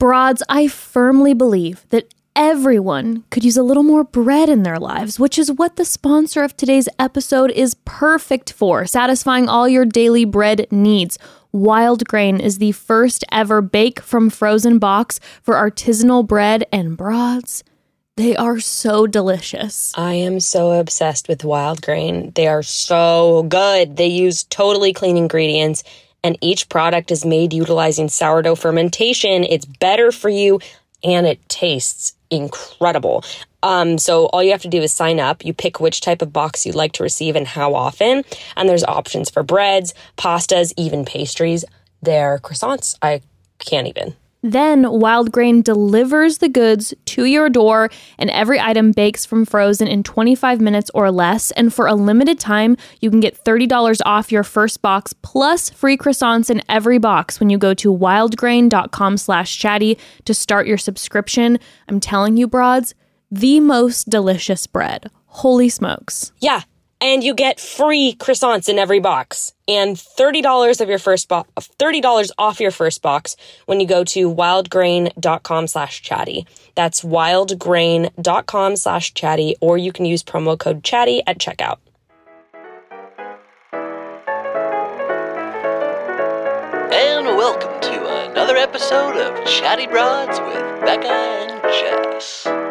Broads, I firmly believe that everyone could use a little more bread in their lives, which is what the sponsor of today's episode is perfect for, satisfying all your daily bread needs. Wild Grain is the first ever bake from frozen box for artisanal bread and broads. They are so delicious. I am so obsessed with wild grain. They are so good. They use totally clean ingredients, and each product is made utilizing sourdough fermentation. It's better for you, and it tastes incredible. Um, so all you have to do is sign up. You pick which type of box you'd like to receive and how often. And there's options for breads, pastas, even pastries. Their croissants, I can't even. Then Wild Grain delivers the goods to your door, and every item bakes from frozen in 25 minutes or less. And for a limited time, you can get $30 off your first box plus free croissants in every box when you go to wildgrain.com slash chatty to start your subscription. I'm telling you, broads, the most delicious bread. Holy smokes. Yeah. And you get free croissants in every box and $30 of your first box, $30 off your first box when you go to wildgrain.com slash chatty. That's wildgrain.com slash chatty, or you can use promo code chatty at checkout. And welcome to another episode of Chatty Broads with Becca and Jess.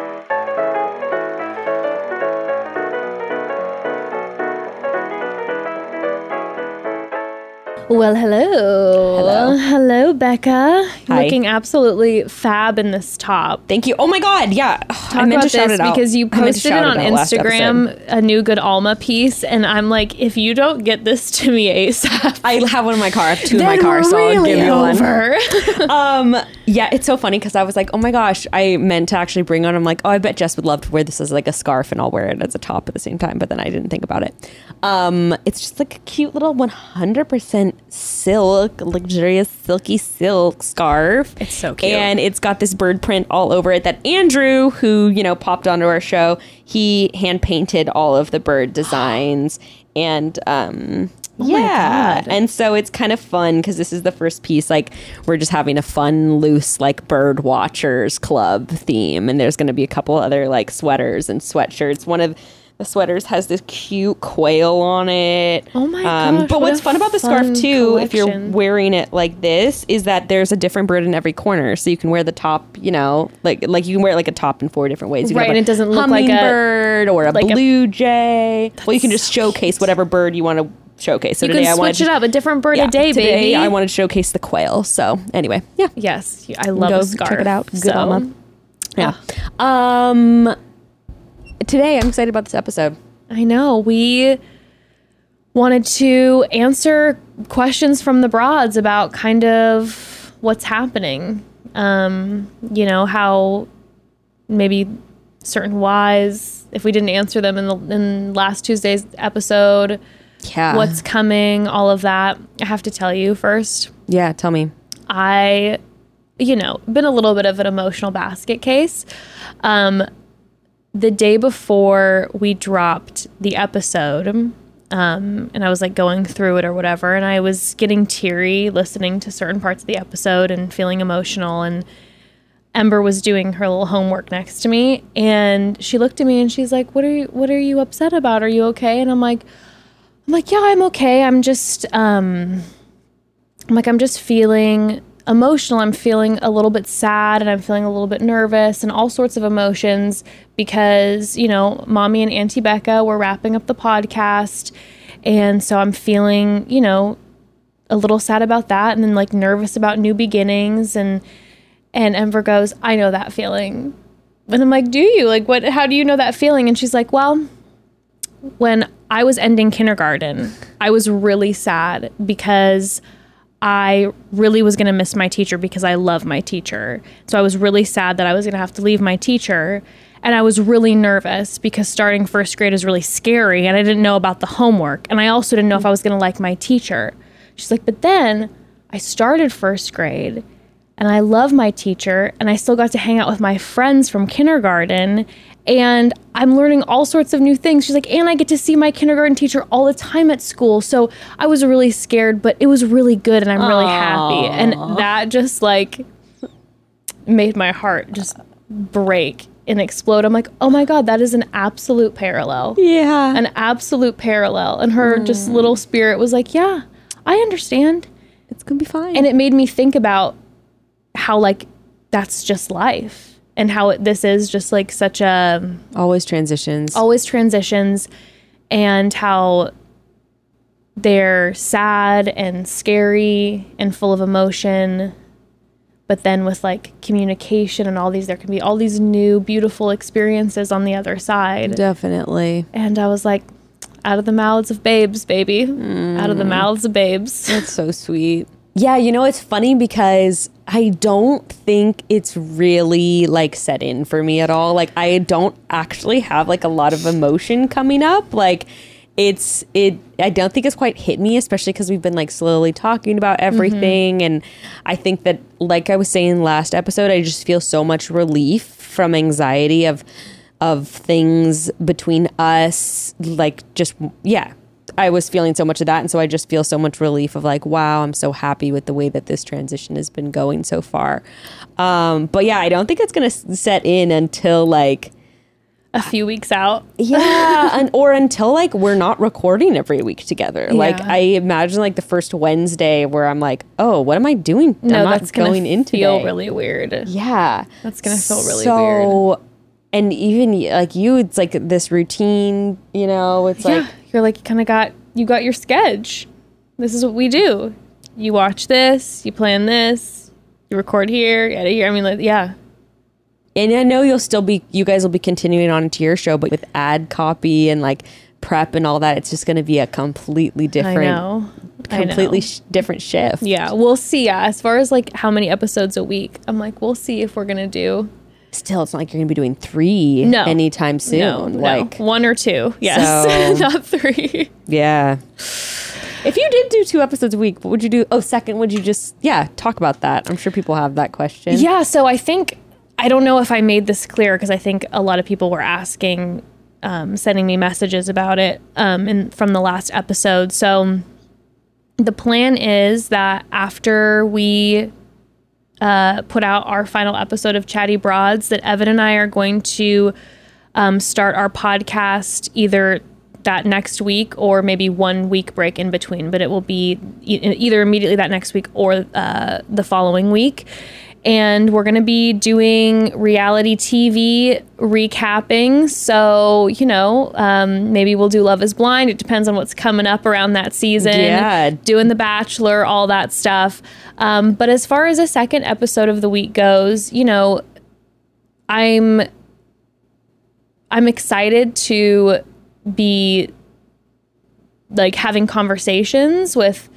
Well, hello. Hello. Hello, Becca. Hi. Looking absolutely fab in this top. Thank you. Oh my God. Yeah. Talk about this because you posted it on Instagram, a new good Alma piece, and I'm like, if you don't get this to me ASAP, I have one in my car. I have two in my car, we're so I'll really give you one. over. Um, yeah, it's so funny because I was like, oh my gosh, I meant to actually bring on. I'm like, oh, I bet Jess would love to wear this as like a scarf, and I'll wear it as a top at the same time. But then I didn't think about it. Um, it's just like a cute little 100% silk, luxurious silky silk scarf. It's so cute. and it's got this bird print all over it. That Andrew, who you know popped onto our show, he hand painted all of the bird designs, and um. Oh yeah, and so it's kind of fun because this is the first piece. Like we're just having a fun, loose, like bird watchers club theme, and there's going to be a couple other like sweaters and sweatshirts. One of the sweaters has this cute quail on it. Oh my Um, gosh, But what what's fun about the scarf too, if you're wearing it like this, is that there's a different bird in every corner, so you can wear the top. You know, like like you can wear it like a top in four different ways. You Right, and it doesn't look like a- hummingbird or a like a- blue jay. well, you can just showcase whatever bird you want to showcase. So you today can I wanted switch it to- up, a different bird yeah, a day, today baby. I wanted to showcase the quail. So anyway, yeah, yes, I love Go a scarf. check it out. Good so- Alma. yeah. Um, today I'm excited about this episode. I know. We wanted to answer questions from the broads about kind of what's happening. Um, you know, how maybe certain whys, if we didn't answer them in the in last Tuesday's episode, Yeah. what's coming, all of that. I have to tell you first. yeah? Tell me. I, you know, been a little bit of an emotional basket case. Um, the day before we dropped the episode, um, and I was like going through it or whatever, and I was getting teary listening to certain parts of the episode and feeling emotional. And Ember was doing her little homework next to me, and she looked at me and she's like, "What are you? What are you upset about? Are you okay?" And I'm like, "I'm like, yeah, I'm okay. I'm just." Um, I'm like, I'm just feeling emotional. I'm feeling a little bit sad and I'm feeling a little bit nervous and all sorts of emotions because, you know, mommy and Auntie Becca were wrapping up the podcast. And so I'm feeling, you know, a little sad about that and then like nervous about new beginnings and and Ember goes, I know that feeling. And I'm like, Do you? Like what how do you know that feeling? And she's like, Well, when I was ending kindergarten, I was really sad because I really was going to miss my teacher because I love my teacher. So I was really sad that I was going to have to leave my teacher. And I was really nervous because starting first grade is really scary and I didn't know about the homework. And I also didn't know if I was going to like my teacher. She's like, but then I started first grade and I love my teacher and I still got to hang out with my friends from kindergarten and I'm learning all sorts of new things. She's like, and I get to see my kindergarten teacher all the time at school. So I was really scared, but it was really good and I'm really happy. And that just like made my heart just break and explode. I'm like, oh my God, that is an absolute parallel. Yeah. An absolute parallel. And her just mm. little spirit was like, yeah, I understand. it's gonna be fine. And it made me think about how, like, that's just life and how it, this is just like such a always transitions. always transitions and how they're sad and scary and full of emotion but then with like communication and all these there can be all these new beautiful experiences on the other side Definitely. and i was like out of the mouths of babes baby out of the mm. mouths of babes That's so sweet. Yeah, you know, it's funny because I don't think it's really like set in for me at all. Like I don't actually have like a lot of emotion coming up. Like it's it I don't think it's quite hit me, especially because we've been like slowly talking about mm-hmm. everything. And I think that like I was saying last episode, I just feel so much relief from anxiety of of things between us. Like just yeah, I was feeling so much of that. And so I just feel so much relief of like, wow, I'm so happy with the way that this transition has been going so far. Um, but yeah, I don't think it's going to set in until like, a few weeks out yeah, and, or until like we're not recording every week together. Like I imagine like the first Wednesday where I'm like, oh, what am I doing? no I'm that's going in feel today. really weird Yeah. That's gonna feel really weird. so, And even like you, it's like this routine, you know, it's yeah, like, you're like you kind of got you got your sketch. This is what we do. You watch this, you plan this, you record here, you edit here. I mean, like, yeah, and I know you'll still be, you guys will be continuing on to your show, but with ad copy and like prep and all that, it's just going to be a completely I different, know, I know. completely sh- different shift. Yeah, we'll see. Yeah, as far as like how many episodes a week, I'm like, we'll see if we're gonna do Still, it's not like you're going to be doing three No. anytime soon. no, no. Like, one or two. Yes, So- not three. yeah. If you did do two episodes a week, what would you do? Oh, second, would you just, yeah, talk about that? I'm sure people have that question. Yeah, so I think I don't know if I made this clear because I think a lot of people were asking, um, sending me messages about it um, in, from the last episode. So the plan is that after we uh, put out our final episode of Chatty Broads, that Evan and I are going to um, start our podcast either that next week or maybe one week break in between, but it will be e- either immediately that next week or uh, the following week. And we're going to be doing reality TV recapping. So, you know, um, maybe we'll do Love is Blind. It depends on what's coming up around that season. Yeah. Doing The Bachelor, all that stuff. Um, but as far as a second episode of the week goes, you know, I'm I'm excited to be like having conversations with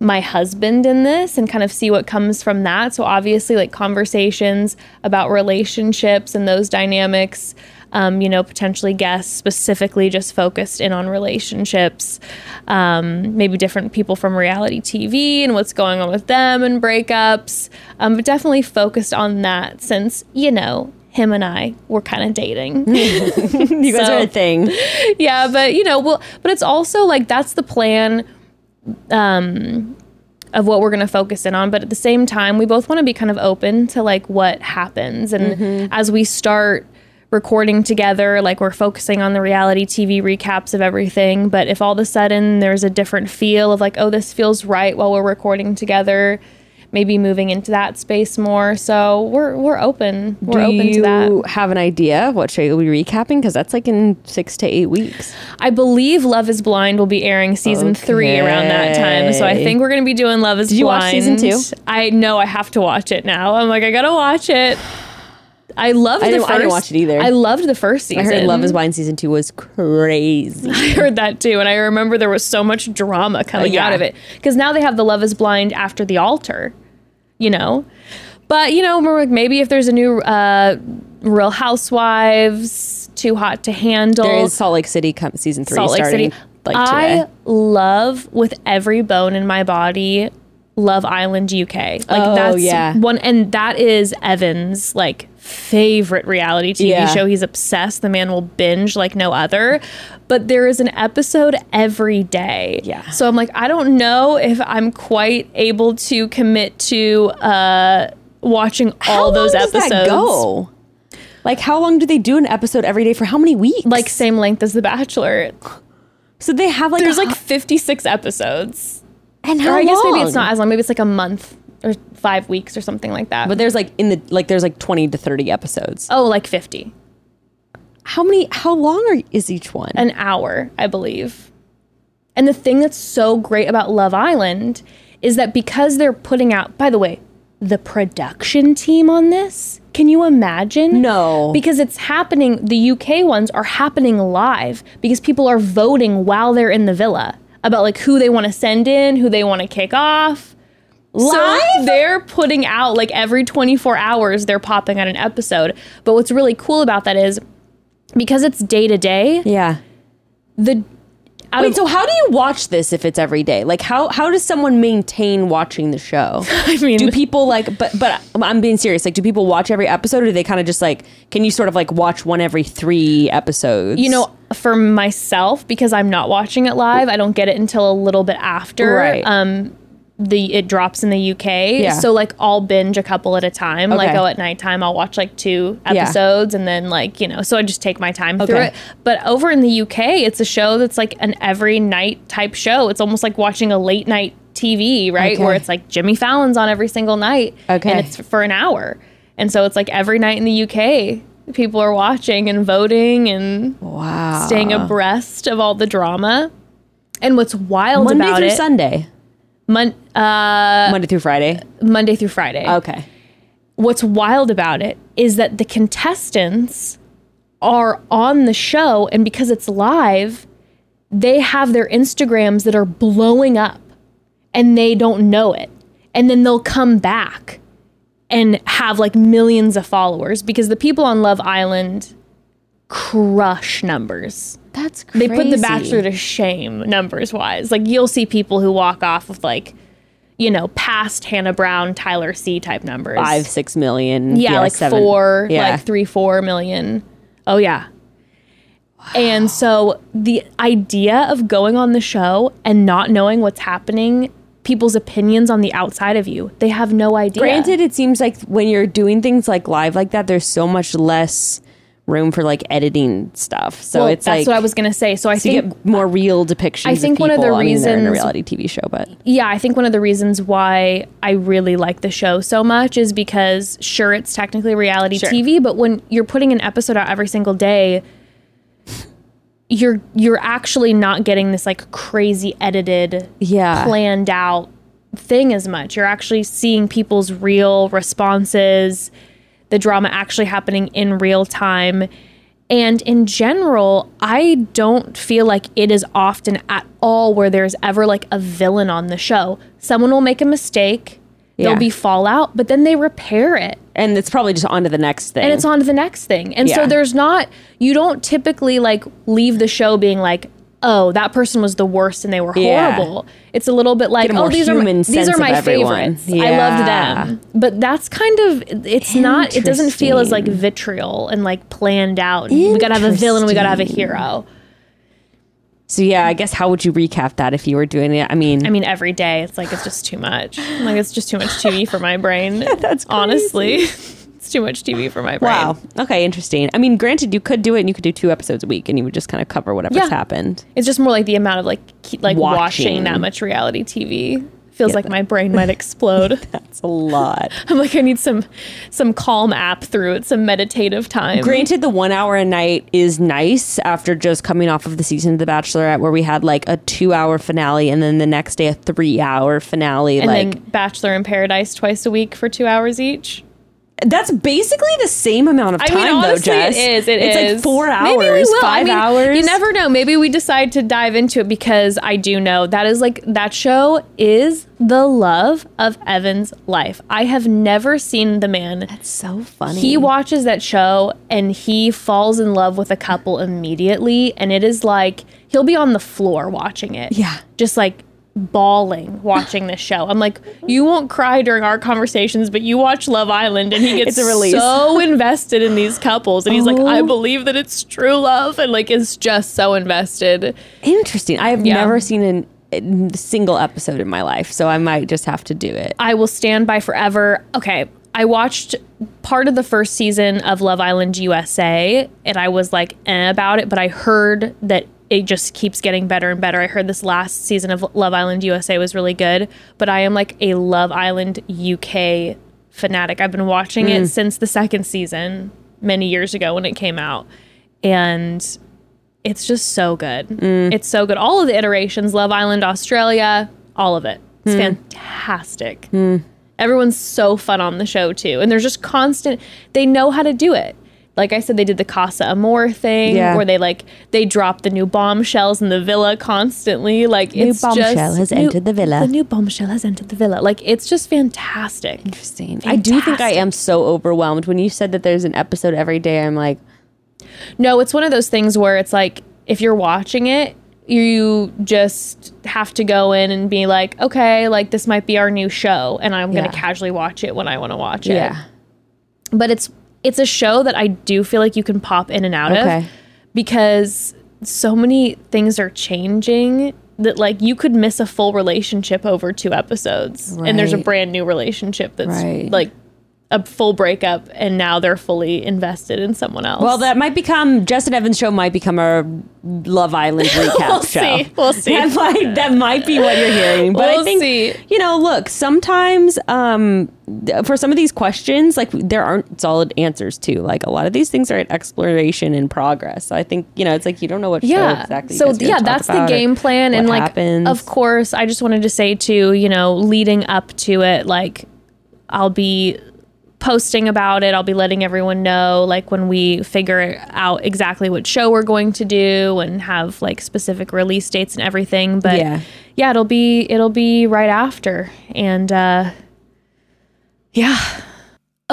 my husband in this and kind of see what comes from that. So obviously like conversations about relationships and those dynamics um, you know, potentially guests specifically just focused in on relationships, um, maybe different people from reality TV and what's going on with them and breakups, um, but definitely focused on that since, you know, him and I were kind of dating. You guys So- are a thing. yeah, but you know, well, but it's also like that's the plan um of what we're going to focus in on, but at the same time, we both want to be kind of open to like what happens. And as we start recording together, like we're focusing on the reality TV recaps of everything, but if all of a sudden there's a different feel of like, oh, this feels right while we're recording together, maybe moving into that space more. So, we're we're open. We're Do open you to that. have an idea of what show you'll be recapping? Because that's like in six to eight weeks. I believe Love is Blind will be airing season three around that time. So I think we're going to be doing Love is Did you watch Blind. season two? I know I have to watch it now. I'm like, I got to watch it. I loved I the first. I didn't watch it either. I loved the first season. I heard Love is Blind season two was crazy. I heard that too, and I remember there was so much drama coming yeah. out of it because now they have the Love Is Blind after the altar, you know. But you know, maybe if there's a new uh, Real Housewives, Too Hot to Handle, There is Salt Lake City come, season three Salt Lake starting City. like I today. love with every bone in my body Love Island UK. Like Oh, that's yeah. one and that is Evan's like favorite reality TV Yeah. show. He's obsessed. The man will binge like no other. But there is an episode every day. Yeah. So I'm like, I don't know if I'm quite able to commit to uh watching How all those long does episodes. that go? Like, how long do they do an episode every day for how many weeks? Like same length as The Bachelor. so they have like There's a- like 56 episodes. and Or how I guess maybe it's not as long. Maybe it's like a month or five weeks or something like that. But there's like in the like there's like twenty to thirty episodes. oh, like 50. How many? How long are, is each one? An hour, I believe. And the thing that's so great about Love Island is that because they're putting out, by the way, the production team on this, can you imagine? No. Because it's happening, the UK ones are happening live because people are voting while they're in the villa about like who they want to send in, who they want to kick off. So Live? they're putting out like every 24 hours they're popping out an episode. But what's really cool about that is because it's day to day, yeah. the out Wait, so how do you watch this if it's every day? Like how how does someone maintain watching the show? I mean, do people like but but I'm being serious. Like do people watch every episode or do they kind of just like can you sort of like watch one every 3 episodes? you know, for myself, because I'm not watching it live, I don't get it until a little bit after. Right. Um, the it drops in the UK. Yeah. So like I'll binge a couple at a time. Like oh at nighttime I'll watch like two Yeah. episodes and then like, you know, so I just take my time through it. But over in the UK, it's a show that's like an every night type show. It's almost like watching a late night TV, right? Okay. Where it's like Jimmy Fallon's on every single night. Okay. And it's for an hour. And so it's like every night in the UK, people are watching and voting and wow. staying abreast of all the drama. And what's wild Monday about through it, Sunday. Mon- uh, Monday through Friday. Monday through Friday. Okay. What's wild about it is that the contestants are on the show, and because it's live, they have their Instagrams that are blowing up and they don't know it. And then they'll come back and have like millions of followers because the people on Love Island crush numbers. That's crazy. They put The Bachelor to shame numbers wise. Like you'll see people who walk off with like, you know, past Hannah Brown, Tyler C type numbers. 5 6 million. yeah, like seven. four, Yeah. like three, four million. Oh yeah. And so the idea of going on the show and not knowing what's happening, people's opinions on the outside of you, they have no idea. Granted, it seems like when you're doing things like live like that, there's so much less room for like editing stuff. So well, it's that's like what I was gonna say. So I so think get more real depictions. I think of one of the. I mean, they're in a reality TV show, but yeah, I think one of the reasons why I really like the show so much is because sure it's technically reality Sure. TV, but when you're putting an episode out every single day, you're you're actually not getting this like crazy edited, Yeah. planned out thing as much. You're actually seeing people's real responses, the drama actually happening in real time. And in general, I don't feel like it is often at all where there's ever like a villain on the show. Someone will make a mistake, Yeah. there'll be fallout, but then they repair it and it's probably just on to the next thing. and it's on to the next thing. And so there's not you don't typically like leave the show being like, oh, that person was the worst and they were Yeah. horrible. It's a little bit like, oh, these are my, these are my favorites. I loved them. But that's kind of it's not it doesn't feel as like vitriol and like planned out. We gotta have a villain, we gotta have a hero. so yeah, I guess how would you recap that if you were doing it? I mean, I mean, every day it's like it's just too much. Like it's just too much TV for my brain. That's honestly. It's too much TV for my brain. wow. Okay, interesting. I mean, granted, you could do it and you could do two episodes a week and you would just kind of cover whatever's Yeah. happened. It's just more like the amount of like ke- like watching, Watching. that much reality TV feels like my brain might explode. That's a lot. I'm like I need some some calm app through it, some meditative time. Granted, the one hour a night is nice after just coming off of the season of The Bachelorette, where we had like a two hour finale and then the next day a three hour finale. and like Bachelor in Paradise twice a week for two hours each. That's basically the same amount of I time, mean, though, honestly, Jess. it is. It it's is. like four hours, Maybe we will. five I mean, hours. You never know. Maybe we decide to dive into it because I do know that is like that show is the love of Evan's life. I have never seen the man That's so funny. he watches that show and he falls in love with a couple immediately and it is like he'll be on the floor watching it Yeah. just like bawling watching this show i'm like you won't cry during our conversations but you watch love island and he gets It's a release. so invested in these couples and he's like i Oh. believe that it's true love and like is just so invested Interesting. I have Yeah. never seen an, a single episode in my life, so I might just have to do it. I will stand by forever. Okay, I watched part of the first season of Love Island USA and I was like eh about it, but I heard that it just keeps getting better and better. I heard this last season of Love Island USA was really good, but I am like a Love Island UK fanatic. I've been watching it mm. since the second season many years ago when it came out. And it's just so good. Mm. It's so good. All of the iterations, Love Island Australia, all of it. It's mm. fantastic. Everyone's so fun on the show too. And there's just constant they know how to do it. Like I said, they did the Casa Amor thing Yeah. where they like they drop the new bombshells in the villa constantly. Like New it's bombshell just has new- entered the villa. The new bombshell has entered the villa. Like it's just fantastic. Interesting. I do think I am so overwhelmed. When you said that there's an episode every day, I'm like, No, it's one of those things where it's like if you're watching it, you just have to go in and be like, okay, like this might be our new show, and I'm Yeah. gonna casually watch it when I want to watch it. yeah. But it's it's a show that I do feel like you can pop in and out Okay. of because so many things are changing that like you could miss a full relationship over two episodes and there's a brand new relationship that's Right. like a full breakup and now they're fully invested in someone else. Well, that might become Jess and Evan's show. Might become a Love Island recap show. We'll show. see. We'll see. That might that might be what you're hearing. But I We'll think see. you know, look, sometimes um, for some of these questions, like there aren't solid answers to. Like a lot of these things are at exploration in progress. So I think you know, it's like you don't know what show yeah exactly. so guys are gonna yeah that's the game plan and like happens. of course i just wanted to say too you know leading up to it like i'll be posting about it. I'll be letting everyone know like when we figure out exactly what show we're going to do and have like specific release dates and everything. But Yeah. yeah it'll be it'll be right after. And uh yeah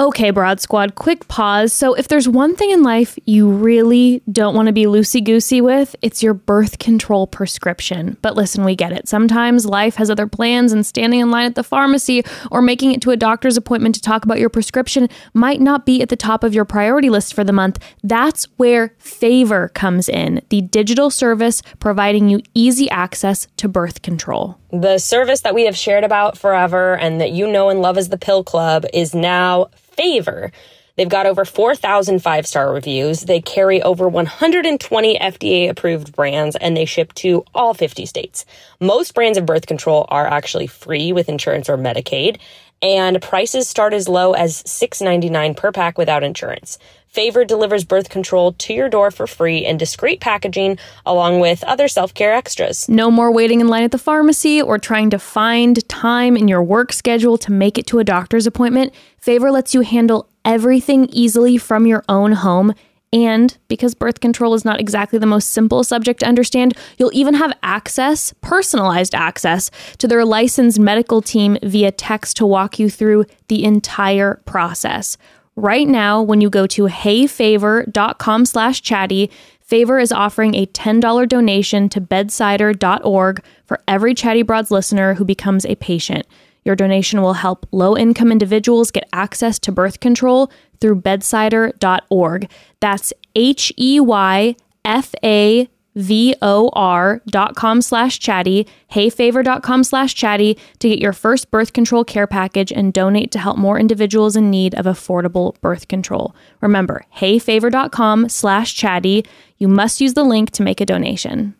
Okay, Broad Squad, quick pause. So, if there's one thing in life you really don't want to be loosey goosey with, it's your birth control prescription. But listen, we get it. Sometimes life has other plans, and standing in line at the pharmacy or making it to a doctor's appointment to talk about your prescription might not be at the top of your priority list for the month. That's where Favor comes in, the digital service providing you easy access to birth control. The service that we have shared about forever and that you know and love as the Pill Club is now Favor. They've got over 4,000 five star reviews. They carry over 120 FDA approved brands and they ship to all 50 states. Most brands of birth control are actually free with insurance or Medicaid, and prices start as low as $6.99 per pack without insurance. Favor delivers birth control to your door for free in discreet packaging along with other self care extras. No more waiting in line at the pharmacy or trying to find time in your work schedule to make it to a doctor's appointment. Favor lets you handle everything easily from your own home. And because birth control is not exactly the most simple subject to understand, you'll even have access, personalized access, to their licensed medical team via text to walk you through the entire process. Right now, when you go to heyfavor.com slash chatty, Favor is offering a $10 donation to bedsider.org for every Chatty Broads listener who becomes a patient. Your donation will help low income individuals get access to birth control through bedsider.org. That's H E Y F A V O R dot com slash chatty, heyfavor.com slash chatty to get your first birth control care package and donate to help more individuals in need of affordable birth control. Remember, heyfavor.com slash chatty. You must use the link to make a donation.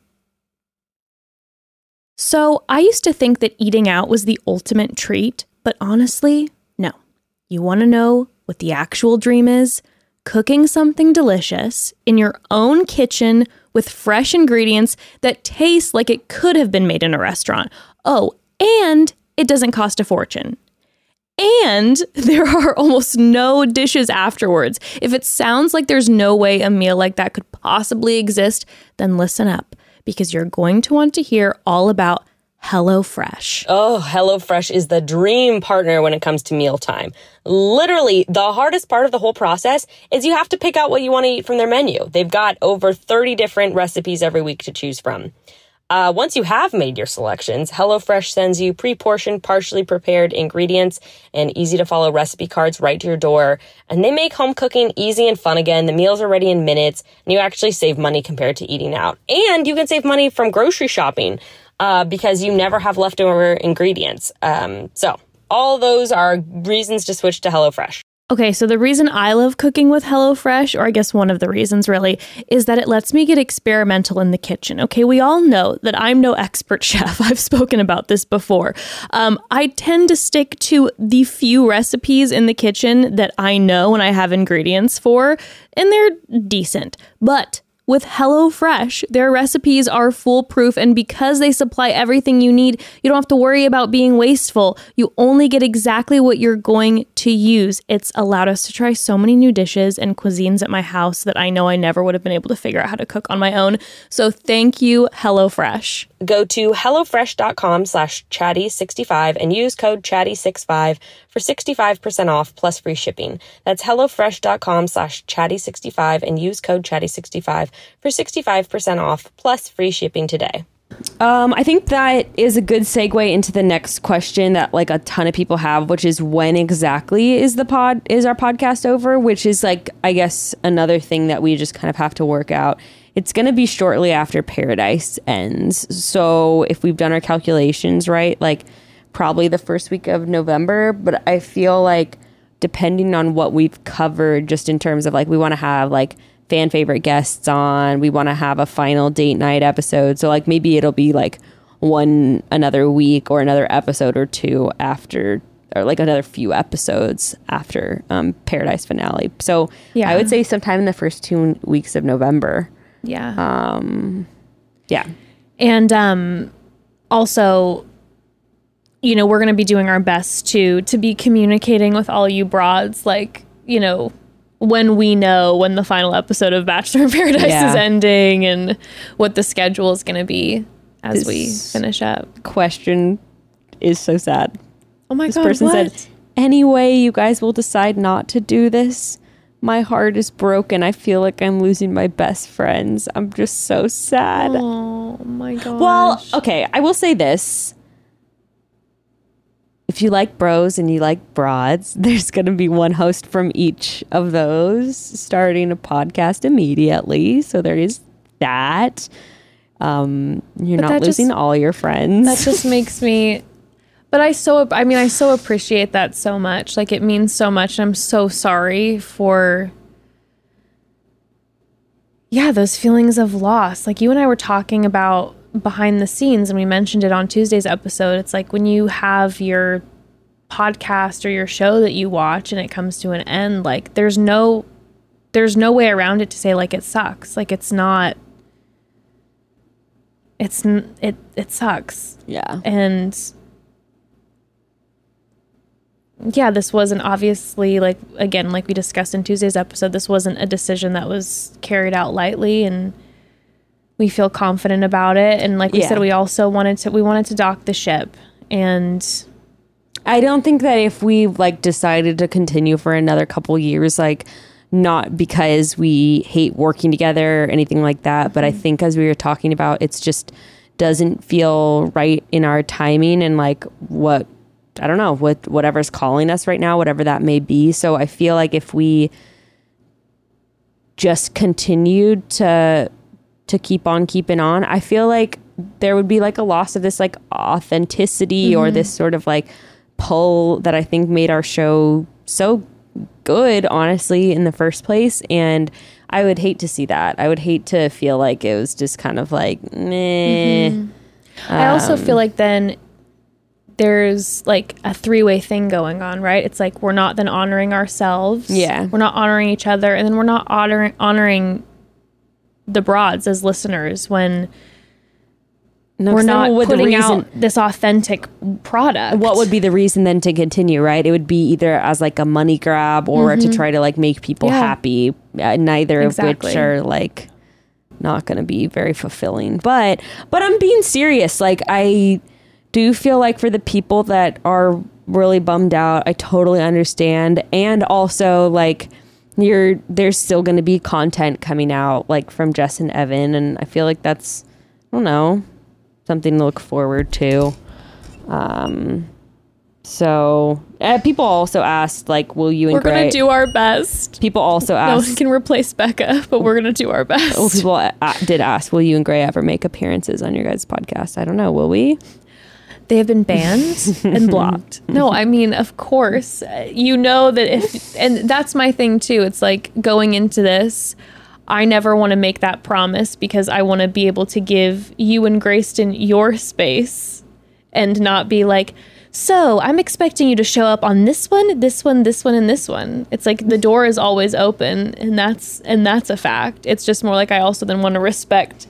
So, I used to think that eating out was the ultimate treat, but honestly, no. You want to know what the actual dream is? Cooking something delicious in your own kitchen with fresh ingredients that taste like it could have been made in a restaurant. Oh, and it doesn't cost a fortune. And there are almost no dishes afterwards. If it sounds like there's no way a meal like that could possibly exist, then listen up because you're going to want to hear all about HelloFresh. Oh, HelloFresh is the dream partner when it comes to mealtime. Literally, the hardest part of the whole process is you have to pick out what you want to eat from their menu. They've got over 30 different recipes every week to choose from. Uh, once you have made your selections, HelloFresh sends you pre portioned, partially prepared ingredients and easy to follow recipe cards right to your door. And they make home cooking easy and fun again. The meals are ready in minutes, and you actually save money compared to eating out. And you can save money from grocery shopping uh, because you never have leftover ingredients. Um, so, all those are reasons to switch to HelloFresh. Okay, so the reason I love cooking with HelloFresh, or I guess one of the reasons really, is that it lets me get experimental in the kitchen. Okay, we all know that I'm no expert chef. I've spoken about this before. Um, I tend to stick to the few recipes in the kitchen that I know and I have ingredients for, and they're decent. But with HelloFresh, their recipes are foolproof, and because they supply everything you need, you don't have to worry about being wasteful. You only get exactly what you're going to use. It's allowed us to try so many new dishes and cuisines at my house that I know I never would have been able to figure out how to cook on my own. So thank you, HelloFresh. Go to HelloFresh.com slash chatty65 and use code chatty65 for 65% off plus free shipping. That's HelloFresh.com slash chatty65 and use code chatty65 for 65% off plus free shipping today. Um, I think that is a good segue into the next question that like a ton of people have, which is when exactly is the pod is our podcast over? Which is like I guess another thing that we just kind of have to work out. It's going to be shortly after Paradise ends. So if we've done our calculations right, like probably the first week of November. But I feel like depending on what we've covered, just in terms of like we want to have like fan favorite guests on. We want to have a final date night episode. So like maybe it'll be like one another week or another episode or two after or like another few episodes after um, Paradise finale. So Yeah. I would say sometime in the first two weeks of November. Yeah. Um, Yeah. and um also you know we're going to be doing our best to to be communicating with all you broads like you know when we know when the final episode of bachelor in paradise Yeah. is ending and what the schedule is going to be as we finish up Question is so sad. oh my This god person what? said, "Anyway, you guys will decide not to do this. My heart is broken. I feel like I'm losing my best friends. I'm just so sad." oh my god Well, okay, I will say this. If you like bros and you like broads, there's going to be one host from each of those starting a podcast immediately. So there is that. Um, you're But not that just- losing all your friends. that just makes me but i so i mean i so appreciate that so much. Like it means so much and i'm so sorry for yeah those feelings of loss. Like you and i were talking about behind the scenes and we mentioned it on tuesday's episode. It's like when you have your podcast or your show that you watch and it comes to an end like there's no there's no way around it to say like it sucks. Like it's not it's it it sucks. Yeah. and yeah this wasn't obviously like again like we discussed in tuesday's episode this wasn't a decision that was carried out lightly and we feel confident about it. And like we Yeah. said we also wanted to we wanted to dock the ship. And I don't think that if we like decided to continue for another couple years, like not because we hate working together or anything like that, but I mm-hmm. think as we were talking about, it's just doesn't feel right in our timing and like what I don't know what whatever's calling us right now, whatever that may be. So I feel like if we just continued to to keep on keeping on, I feel like there would be like a loss of this like authenticity or this sort of like pull that I think made our show so good, honestly, in the first place. And I would hate to see that. I would hate to feel like it was just kind of like, meh. i also Um, feel like then there's like a three-way thing going on right it's like we're not then honoring ourselves Yeah. we're not honoring each other and then we're not honoring honoring the broads as listeners when No, we're not putting reason- out this authentic product. what would be the reason then to continue right it would be either as like a money grab or to try to like make people Mm-hmm. Yeah. happy uh, neither of which are like not going to be very fulfilling but but i'm being serious like i do you feel like for the people that are really bummed out i totally understand and also like you're there's still going to be content coming out like from jess and evan and i feel like that's i don't know something to look forward to um, so uh, people also asked, like, will you and we're gonna do our best. people also No one can replace Becca, but we're gonna do our best. well, people uh, did ask, will you and Gray ever make appearances on your guys' podcast? I don't know. Will we? They have been banned and blocked. No, I mean, of course, uh, you know that if, and that's my thing too. It's like going into this, I never want to make that promise because I want to be able to give you and Grayston your space and not be like, so I'm expecting you to show up on this one, this one, this one, and this one. It's like the door is always open, and that's and that's a fact. It's just more like I also then want to respect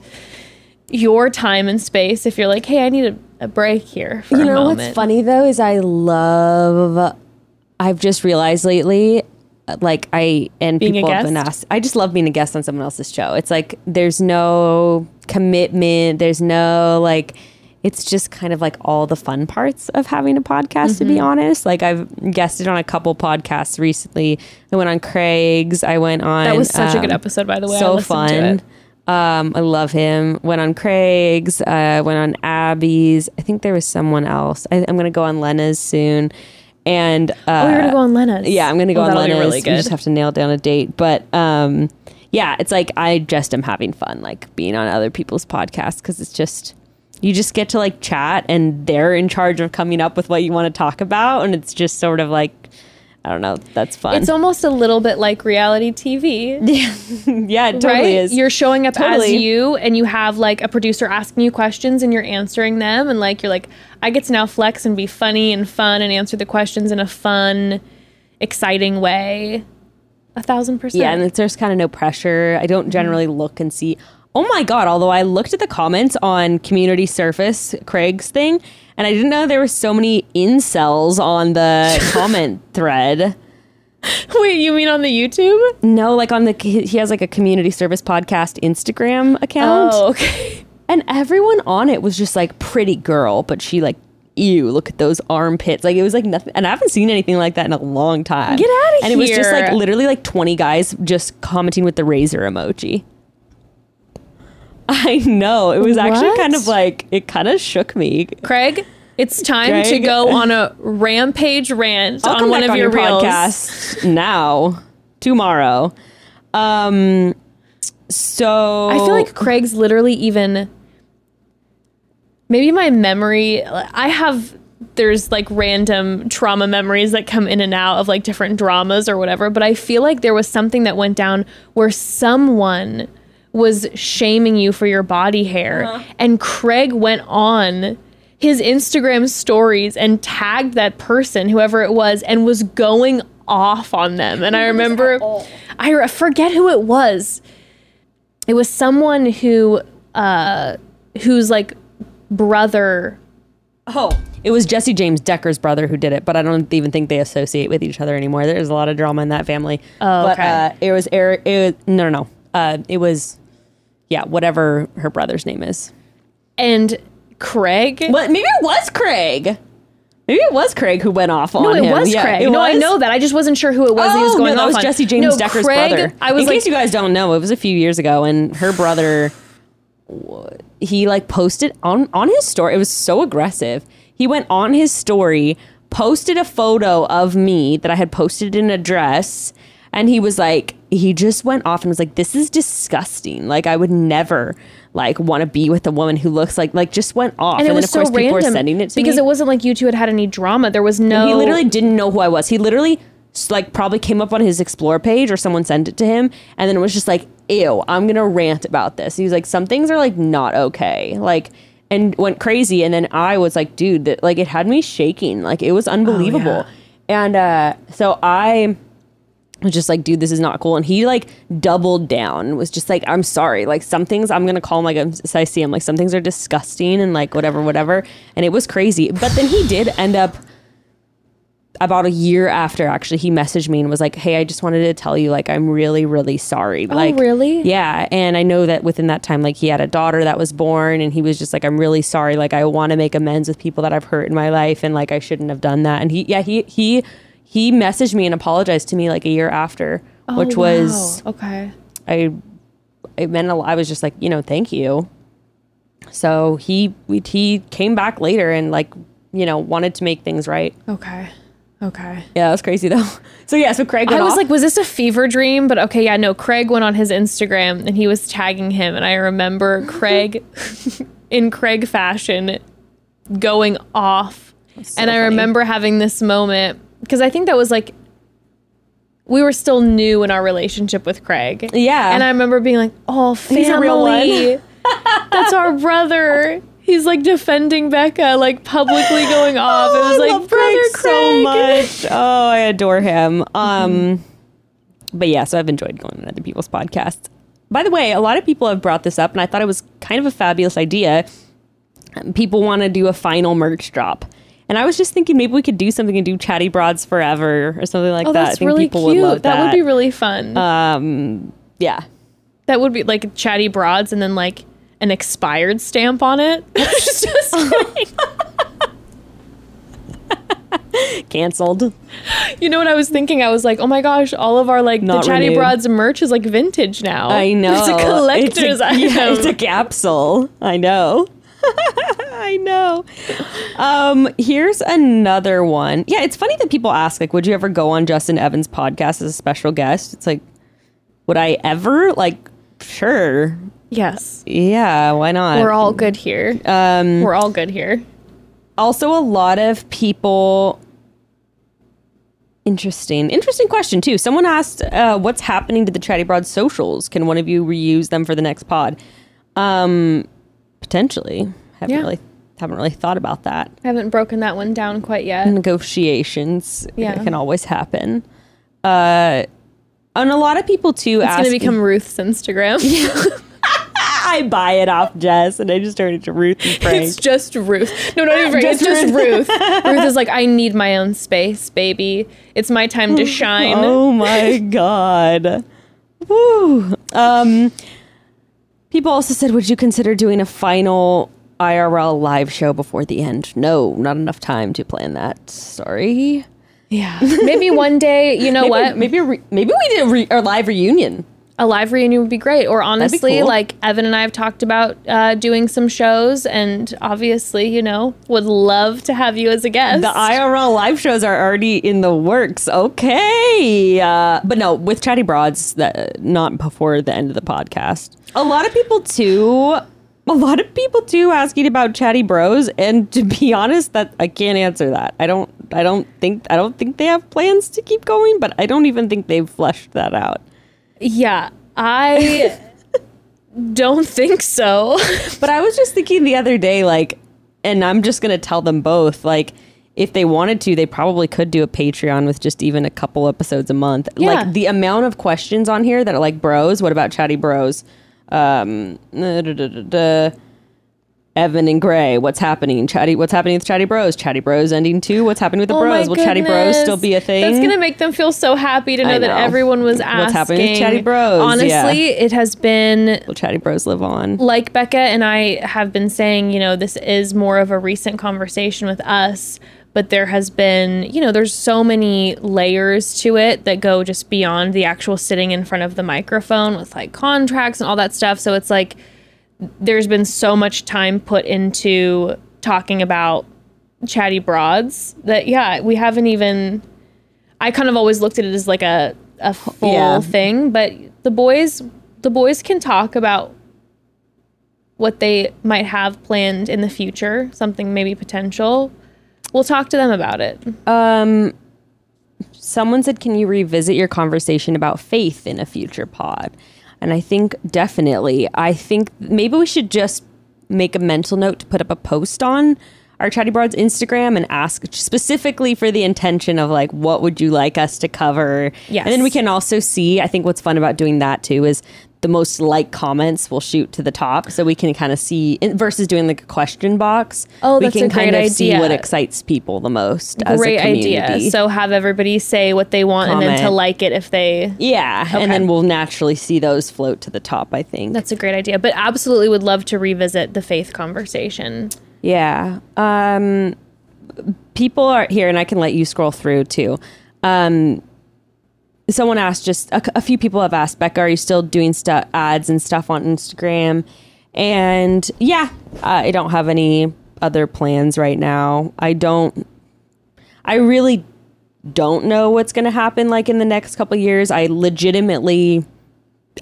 your time and space. If you're like, hey, I need a, a break here for you know what's funny though is I love. I've just realized lately, like I and Being people have been asked. I just love being a guest on someone else's show. It's like there's no commitment. There's no like. It's just kind of like all the fun parts of having a podcast. To be Mm-hmm. honest, like I've guested on a couple podcasts recently. I went on Craig's. I went on. That was such a good um, episode, by the way. So fun. To it. Um, I love him. Went on Craig's. Uh, went on Abby's. I think there was someone else. I, I'm gonna go on Lena's soon. And uh, Oh, you're gonna go on Lena's. yeah, I'm gonna go Oh, on that'll Lena's. be really We good. just have to nail down a date. But um, yeah, it's like I just am having fun, like being on other people's podcasts because it's just you just get to like chat and they're in charge of coming up with what you want to talk about, and it's just sort of like I don't know, that's fun. It's almost a little bit like reality TV. yeah, it totally right? is. You're showing up as you, and you have like a producer asking you questions, and you're answering them, and like you're like, I get to now flex and be funny and fun and answer the questions in a fun, exciting way. A thousand percent. Yeah, and there's kind of no pressure. I don't generally look and see. Oh my god! Although I looked at the comments on Community Service Craig's thing, and I didn't know there were so many incels on the comment thread. Wait, you mean on the YouTube? No, like on the he has like a Community Service Podcast Instagram account, Oh, okay. and everyone on it was just like pretty girl, but she like. Ew, look at those armpits. Like it was like nothing and I haven't seen anything like that in a long time. Get out of here. And it was just like literally like 20 guys just commenting with the razor emoji. I know. It was actually What? kind of like it kind of shook me. Craig, it's time to go on a rampage rant I'll on one of on your, your reels. podcast now, tomorrow. Um so I feel like Craig's literally even maybe my memory I have there's like random trauma memories that come in and out of like different dramas or whatever, but I feel like there was something that went down where someone was shaming you for your body hair and Craig went on his Instagram stories and tagged that person, whoever it was, and was going off on them. And I remember, I re- forget who it was it was someone who uh whose like brother Oh, it was Jessie James Decker's brother who did it, but I don't even think they associate with each other anymore. There's a lot of drama in that family. Oh, but, okay. uh, it was Eric. It was, no, no, no. Uh, it was, yeah, whatever her brother's name is. and Craig But maybe it was Craig. Maybe it was Craig who went off on no, it him. was Yeah, Craig. it no, I know that. I just wasn't sure who it was. that he was Oh, going no, that off was on. Jessie James no, Decker's Craig, brother. I was In like, case you guys don't know, it was a few years ago, and her brother, he like posted on on his story. It was so aggressive. He went on his story, posted a photo of me that I had posted in a dress, and he was like, he just went off and was like, "This is disgusting. Like, I would never." Like want to be with a woman who looks like like just went off, and it then was of course so people random were sending it to because me. it wasn't like you two had had any drama. There was no. He literally didn't know who I was. He literally like probably came up on his explore page or someone sent it to him and then it was just like, "Ew, I'm going to rant about this." He was like, "Some things are like not okay." Like and went crazy and then I was like, "Dude, that like it had me shaking. Like it was unbelievable." And uh so I was just like, dude, this is not cool. And he like doubled down, was just like, I'm sorry. Like some things I'm gonna call him like as I see him, like some things are disgusting and like whatever, whatever. And it was crazy. But then he did end up about a year after actually he messaged me and was like, Hey, I just wanted to tell you like I'm really, really sorry. Oh, like really? Yeah. And I know that within that time, like he had a daughter that was born and he was just like, I'm really sorry. Like I want to make amends with people that I've hurt in my life and like I shouldn't have done that. And he yeah, he he he messaged me and apologized to me like a year after, Oh, which was wow. okay. I it meant a lot. I was just like, you know, thank you. So he we, he came back later and like, you know, wanted to make things right. Okay. Okay. Yeah, that was crazy though. So yeah, so Craig I was off. like, was this a fever dream? But okay, yeah, no. Craig went on his Instagram and he was tagging him, and I remember Craig, in Craig fashion, going off. so and I remember having this moment because I think that was like we were still new in our relationship with Craig. Yeah. And I remember being like, "Oh, family. He's a real one." That's our brother." He's like defending Becca, like publicly going off. it was Oh, I like love brother Craig Craig. so much. Oh, I adore him. Um, but yeah, so I've enjoyed going on other people's podcasts. By the way, a lot of people have brought this up, and I thought it was kind of a fabulous idea. People want to do a final merch drop. And I was just thinking maybe we could do something and do Chatty Broads forever or something like Oh, that. I that's think really people cute. would love that. that. would be really fun. um, yeah. that would be like chatty broads and then like an expired stamp on it. Just. Canceled. You know what I was thinking? I was like, oh my gosh, all of our like Not the Chatty renewed. Broads merch is like vintage now. I know. It's a collector's It's a- item. yeah, it's a capsule. I know. I know. Um, here's another one. Yeah, it's funny that people ask, like, would you ever go on Jess and Evan's podcast as a special guest? It's like, would I ever? Like, sure. yes. Yeah, why not? We're all good here. um, We're all good here. also a lot of people interesting interesting question too someone asked uh, what's happening to the chatty broad socials can one of you reuse them for the next pod um potentially haven't Yeah. really haven't really thought about that I haven't broken that one down quite yet. negotiations Yeah. can always happen uh and a lot of people too It's ask gonna become Ruth's Instagram. I buy it off Jess and I just turn it to Ruth and Frank. It's just Ruth. No, not even Frank. It's Just just Ruth. Ruth is like, I need my own space, baby. It's my time to shine. Oh my god. Woo. Um people also said would you consider doing a final IRL live show before the end? No, not enough time to plan that. Sorry. Yeah. Maybe one day, you know maybe, what? Maybe re- maybe we did a, re- a live reunion. A live reunion would be great. Or honestly, cool. like Evan and I have talked about uh, doing some shows, and obviously, you know, would love to have you as a guest. The IRL live shows are already in the works. Okay. Uh, but no, with Chatty Broads, that, not before the end of the podcast. A lot of people, too. A lot of people too asking about chatty bros, and to be honest, that I can't answer that. I don't. I don't think. I don't think they have plans to keep going, but I don't even think they've fleshed that out. Yeah, I don't think so. But I was just thinking the other day, like, and I'm just gonna tell them both, like, if they wanted to, they probably could do a Patreon with just even a couple episodes a month. Yeah. Like the amount of questions on here that are like, bros, what about chatty bros? Um, da, da, da, da, da. Evan and Gray, what's happening? Chatty, what's happening with Chatty Bros? Chatty Bros ending too. What's happening with the Oh Bros? Will Chatty Bros still be a thing? That's gonna make them feel so happy to know, I that everyone was asking. What's happening with Chatty Bros? Honestly, Yeah. it has been Will Chatty Bros live on? like Becca and I have been saying, you know, this is more of a recent conversation with us, but there has been, you know, there's so many layers to it that go just beyond the actual sitting in front of the microphone with like contracts and all that stuff. So it's like there's been so much time put into talking about chatty broads that yeah, we haven't even I kind of always looked at it as like a a full Yeah. thing, but the boys the boys can talk about what they might have planned in the future, something maybe potential. We'll talk to them about it. Um, someone said, "Can you revisit your conversation about faith in a future pod?" And I think definitely. I think maybe we should just make a mental note to put up a post on our Chatty Broads Instagram and ask specifically for the intention of like, what would you like us to cover? Yes. And then we can also see. I think what's fun about doing that too is the most like comments will shoot to the top, so we can kind of see versus doing like a question box. Oh, we that's can a kind great of see what excites people the most. as a Great community. idea. So have everybody say what they want and then to like it if they Yeah, Okay. and then we'll naturally see those float to the top. I think. That's a great idea. But absolutely would love to revisit the faith conversation. yeah. Um, people are here, and I can let you scroll through too. Um, someone asked, just a, a few people have asked, Becca, are you still doing stuff ads and stuff on Instagram? And yeah, I don't have any other plans right now. I don't. I really don't know what's going to happen like in the next couple years. I legitimately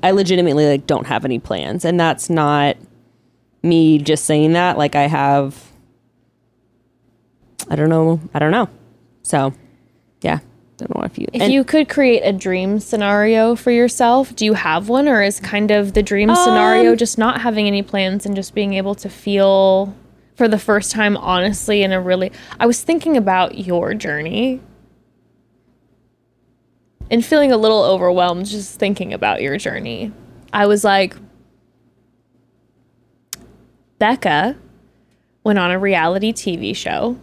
I legitimately like don't have any plans and that's not me just saying that like I have I don't know. I don't know. So, yeah. Don't know if you. If and- you could create a dream scenario for yourself, do you have one, or is kind of the dream scenario Um, just not having any plans and just being able to feel for the first time honestly in a really? I was thinking about your journey and feeling a little overwhelmed just thinking about your journey. I was like, Becca went on a reality TV show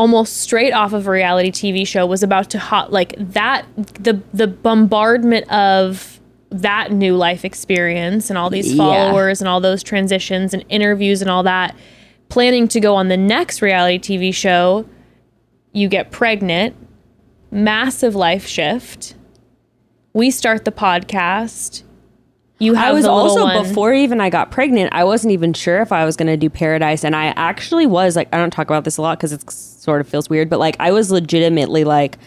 almost straight off of a reality TV show was about to hot like that the the bombardment of that new life experience and all these Yeah. followers and all those transitions and interviews and all that planning to go on the next reality TV show you get pregnant massive life shift we start the podcast you have I was also one. before even I got pregnant. I wasn't even sure if I was going to do Paradise, and I actually was like, I don't talk about this a lot because it sort of feels weird, but like I was legitimately like,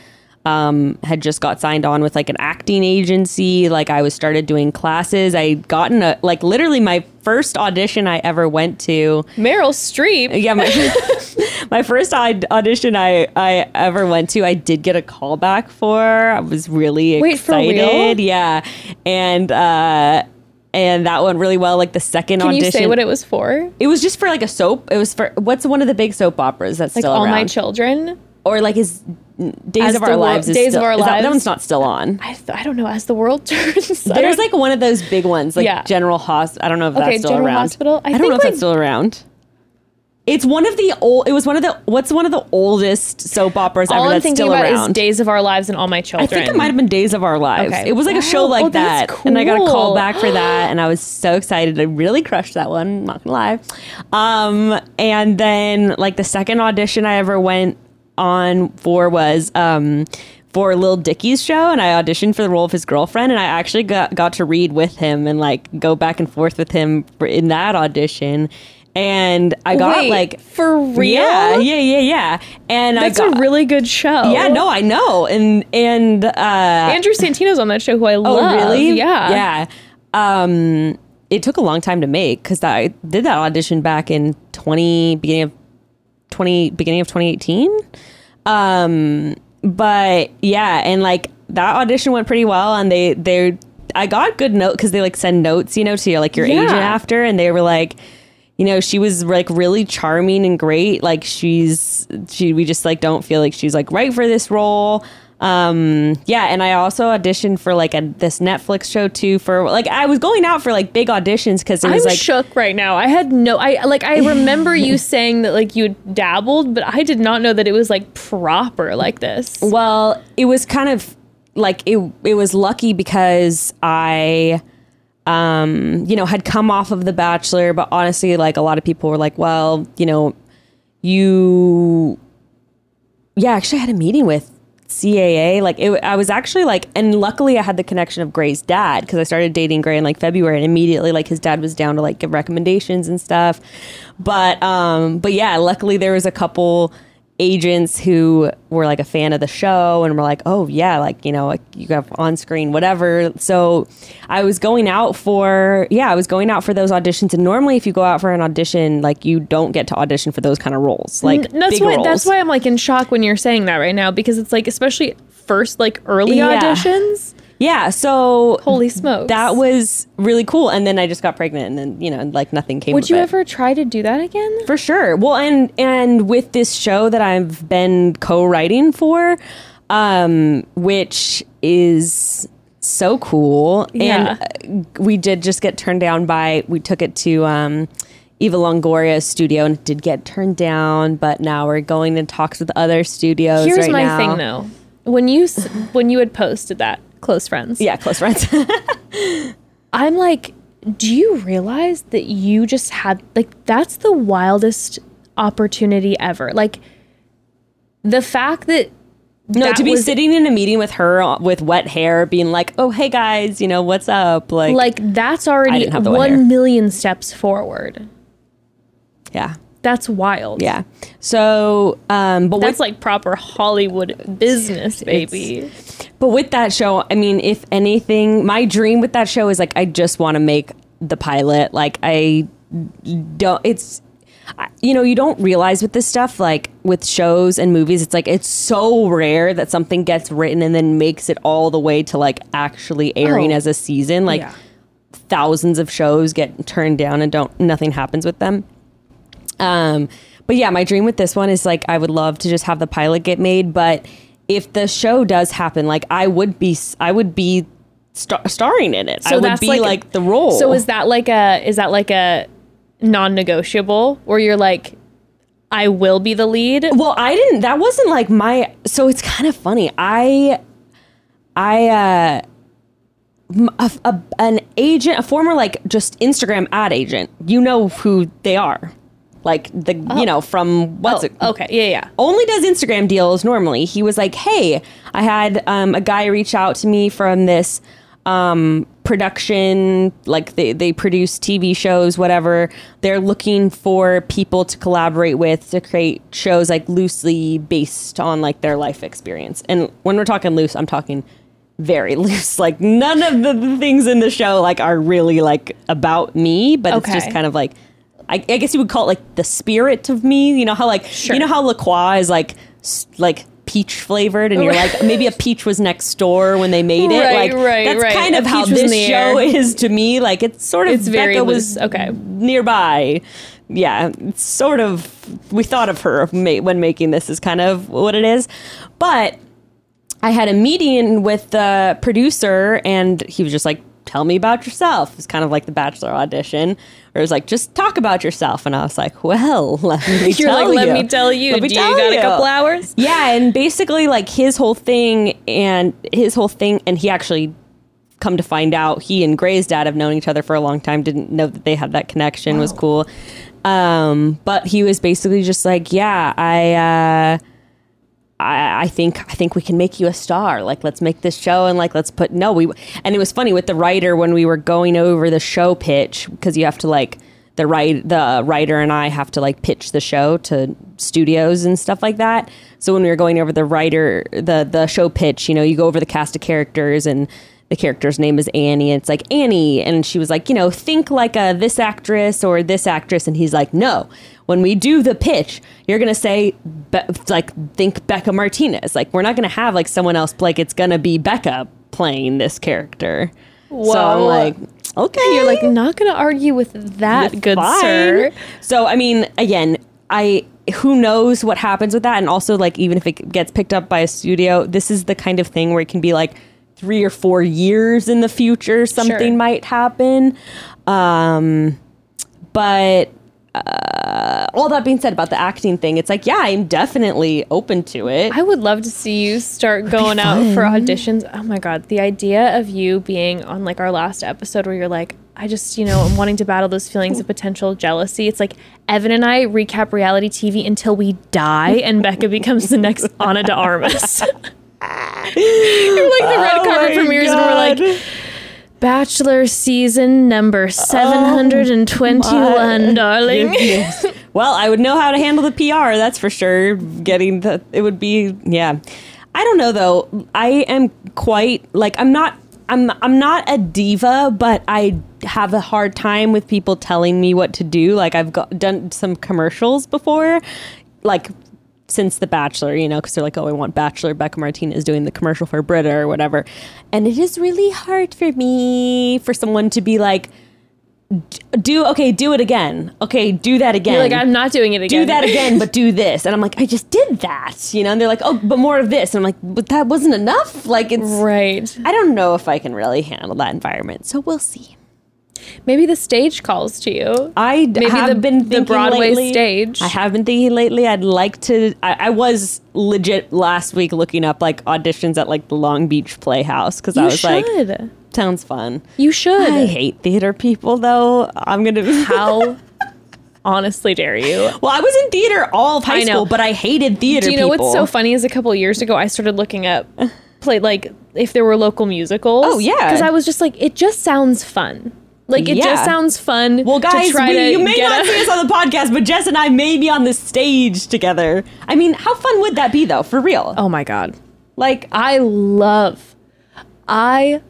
um, had just got signed on with like an acting agency. Like I was started doing classes. I gotten a like literally my first audition I ever went to. Meryl Streep Yeah, my, my first aud- audition I, I ever went to, I did get a call back for. I was really Wait, excited. Yeah, and uh, and that went really well. Like the second can audition, you say what it was for it was just for like a soap. It was for what's one of the big soap operas that's like still all around, my children or like is Days As of Our Lives. Is Days of Our is that- That, one's not still on. I, th- I don't know as the world turns There's like one of those big ones, like Yeah. General Hospital. I don't know if Okay, that's still General around. Hospital? I I, don't know if like- that's still around. It's one of the old. It was one of the. What's one of the oldest soap operas all ever I'm that's thinking still about around? is Days of Our Lives and All My Children. I think it might have been Days of Our Lives. Okay. It was like a show like Oh, that, and I got a call back for that, and I was so excited. I really crushed that one. Not gonna lie. Um, and then like the second audition I ever went on for was um for Lil Dicky's show, and I auditioned for the role of his girlfriend, and I actually got got to read with him and like go back and forth with him in that audition. And I got Wait, like for real? yeah, yeah, yeah, yeah. And That's I got a really good show. yeah, no, I know, and and uh, Andrew Santino's on that show, who I Oh, love. really? Yeah. Yeah. Um, it took a long time to make because I did that audition back in twenty beginning of twenty beginning of twenty eighteen. Um, but yeah, and like that audition went pretty well, and they they I got good note because they like send notes, you know, to your like your Yeah. agent after, and they were like. You know, she was like really charming and great. Like she's she we just like don't feel like she's like right for this role. Um yeah, and I also auditioned for like a this Netflix show too for like I was going out for like big auditions it I'm was like shook right now. I had no, I like, I remember you saying that like you had dabbled, but I did not know that it was like proper like this. Well, it was kind of like it it was lucky because I um you know had come off of the bachelor but honestly like a lot of people were like well you know you yeah actually I had a meeting with CAA like it, I was actually like and luckily I had the connection of Gray's dad because I started dating Gray in like February and immediately like his dad was down to like give recommendations and stuff. But um but yeah luckily there was a couple agents who were like a fan of the show and were like, oh yeah, like you know, like you have on screen whatever. So I was going out for yeah, I was going out for those auditions. And normally, if you go out for an audition, like you don't get to audition for those kind of roles, like that's why roles. that's why I'm like in shock when you're saying that right now because it's like especially first like early Yeah. auditions. Yeah. So Holy smokes. that was really cool. And then I just got pregnant, and then you know, like nothing came. Would you it. ever try to do that again? For sure. Well, and and with this show that I've been co-writing for, um, which is so cool, Yeah. and uh, we did just get turned down by. We took it to um, Eva Longoria's studio, and it did get turned down. But now we're going in talks with other studios. Here's right my now. thing though. When you when you had posted that close friends, Yeah, close friends. I'm like, do you realize that you just had like that's the wildest opportunity ever? Like the fact that no, that to be was- sitting in a meeting with her with wet hair, being like, "Oh, hey guys, you know what's up?" Like, like that's already didn't have the wet one hair. million steps forward. yeah, That's wild. yeah. So, um, but That's with, like proper Hollywood business, baby. But with that show, I mean, if anything, my dream with that show is like I just want to make the pilot. Like I don't. It's you know, you don't realize with this stuff, like with shows and movies, it's like it's so rare that something gets written and then makes it all the way to like actually airing Oh. as a season. Like Yeah. thousands of shows get turned down and don't nothing happens with them. Um, but yeah, my dream with this one is like I would love to just have the pilot get made, but if the show does happen, like I would be, I would be star- starring in it. So I would be like, the role. So is that like a is that like a non-negotiable where you're like, I will be the lead? Well, I didn't. That wasn't like my. So it's kind of funny. I, I, uh, a, a- an agent, a former like just Instagram ad agent. You know who they are, like the you know from what's Oh, it? okay, yeah, yeah. only does Instagram deals normally. He was like, "Hey, I had um, a guy reach out to me from this um, production, like they they produce TV shows, whatever. They're looking for people to collaborate with to create shows like loosely based on like their life experience. And when we're talking loose, I'm talking very loose. Like none of the, the things in the show like are really like about me, but it's just kind of like I, I guess you would call it like the spirit of me. You know how like Sure. you know how LaCroix is like like peach flavored, and you're like maybe a peach was next door when they made it. Right, like right, that's right. kind of how peach was in this show air. is to me. Like it's sort of It's Becca was Okay. nearby. Yeah, it's sort of we thought of her when making this is kind of what it is, but I had a meeting with the producer, and he was just like, "Tell me about yourself." It's kind of like the Bachelor audition, where it was like, "Just talk about yourself." And I was like, "Well, let me You're tell like, let you. me tell you. Let me Do you got you." a couple hours? Yeah, and basically, like his whole thing, and his whole thing, and he actually come to find out he and Gray's dad have known each other for a long time. Didn't know that they had that connection. Was cool. Um, but he was basically just like, "Yeah, I." Uh, I, I think I think we can make you a star. Like, let's make this show and like let's put no. We and it was funny with the writer when we were going over the show pitch because you have to like the write the writer and I have to like pitch the show to studios and stuff like that. So when we were going over the writer the the show pitch, you know, you go over the cast of characters and the character's name is Annie. And it's like Annie, and she was like, you know, think like a this actress or this actress, and he's like, no. When we do the pitch, you're gonna say Be- like think Becca Martinez. Like we're not gonna have like someone else. Like it's gonna be Becca playing this character. So I'm Whoa. like, okay, You're like not gonna argue with that, good fine. sir. So I mean, again, I who knows what happens with that, and also like even if it gets picked up by a studio, this is the kind of thing where it can be like three or four years in the future something Sure. might happen. Um, but uh, Uh, all that being said about the acting thing, it's like yeah, I'm definitely open to it. I would love to see you start going out for auditions. Oh my god, the idea of you being on like our last episode where you're like, I just, you know, I'm wanting to battle those feelings of potential jealousy. It's like Evan and I recap reality TV until we die and Becca becomes the next Ana de Armas. you're like the red Oh carpet premieres and we're like Bachelor season number 721, darling. Yes. well, I would know how to handle the PR. That's for sure. Getting the it would be yeah. I don't know though. I am quite like I'm not. I'm I'm not a diva, but I have a hard time with people telling me what to do. Like I've got, done some commercials before, like since The Bachelor, you know, because they're like, oh, I want Bachelor. Becca Martinez doing the commercial for Brita or whatever, and it is really hard for me for someone to be like, do okay, do it again. Okay, do that again. You're like, I'm not doing it again. do that again, but do this. And I'm like, I just did that, you know. And they're like, oh, but more of this. And I'm like, but that wasn't enough. Like it's. Right. I don't know if I can really handle that environment, so we'll see. Maybe the stage calls to you. I Maybe have the- been the Broadway lately- stage. I have been thinking lately. I'd like to. I, I was legit last week looking up like auditions at like the Long Beach Playhouse because I was like, should. sounds fun. you should. I hate theater people though. I'm gonna. How honestly dare you? well, I was in theater all of high school, but I hated theater. Do you know people. what's so funny? Is a couple years ago, I started looking up play like if there were local musicals. Oh, yeah. because I was just like, it just sounds fun. Like it Yeah. just sounds fun. Well, guys, to try we, you may not a- see us on the podcast, but Jess and I may be on the stage together. I mean, how fun would that be, though? For real? Oh my god, Like, I love, I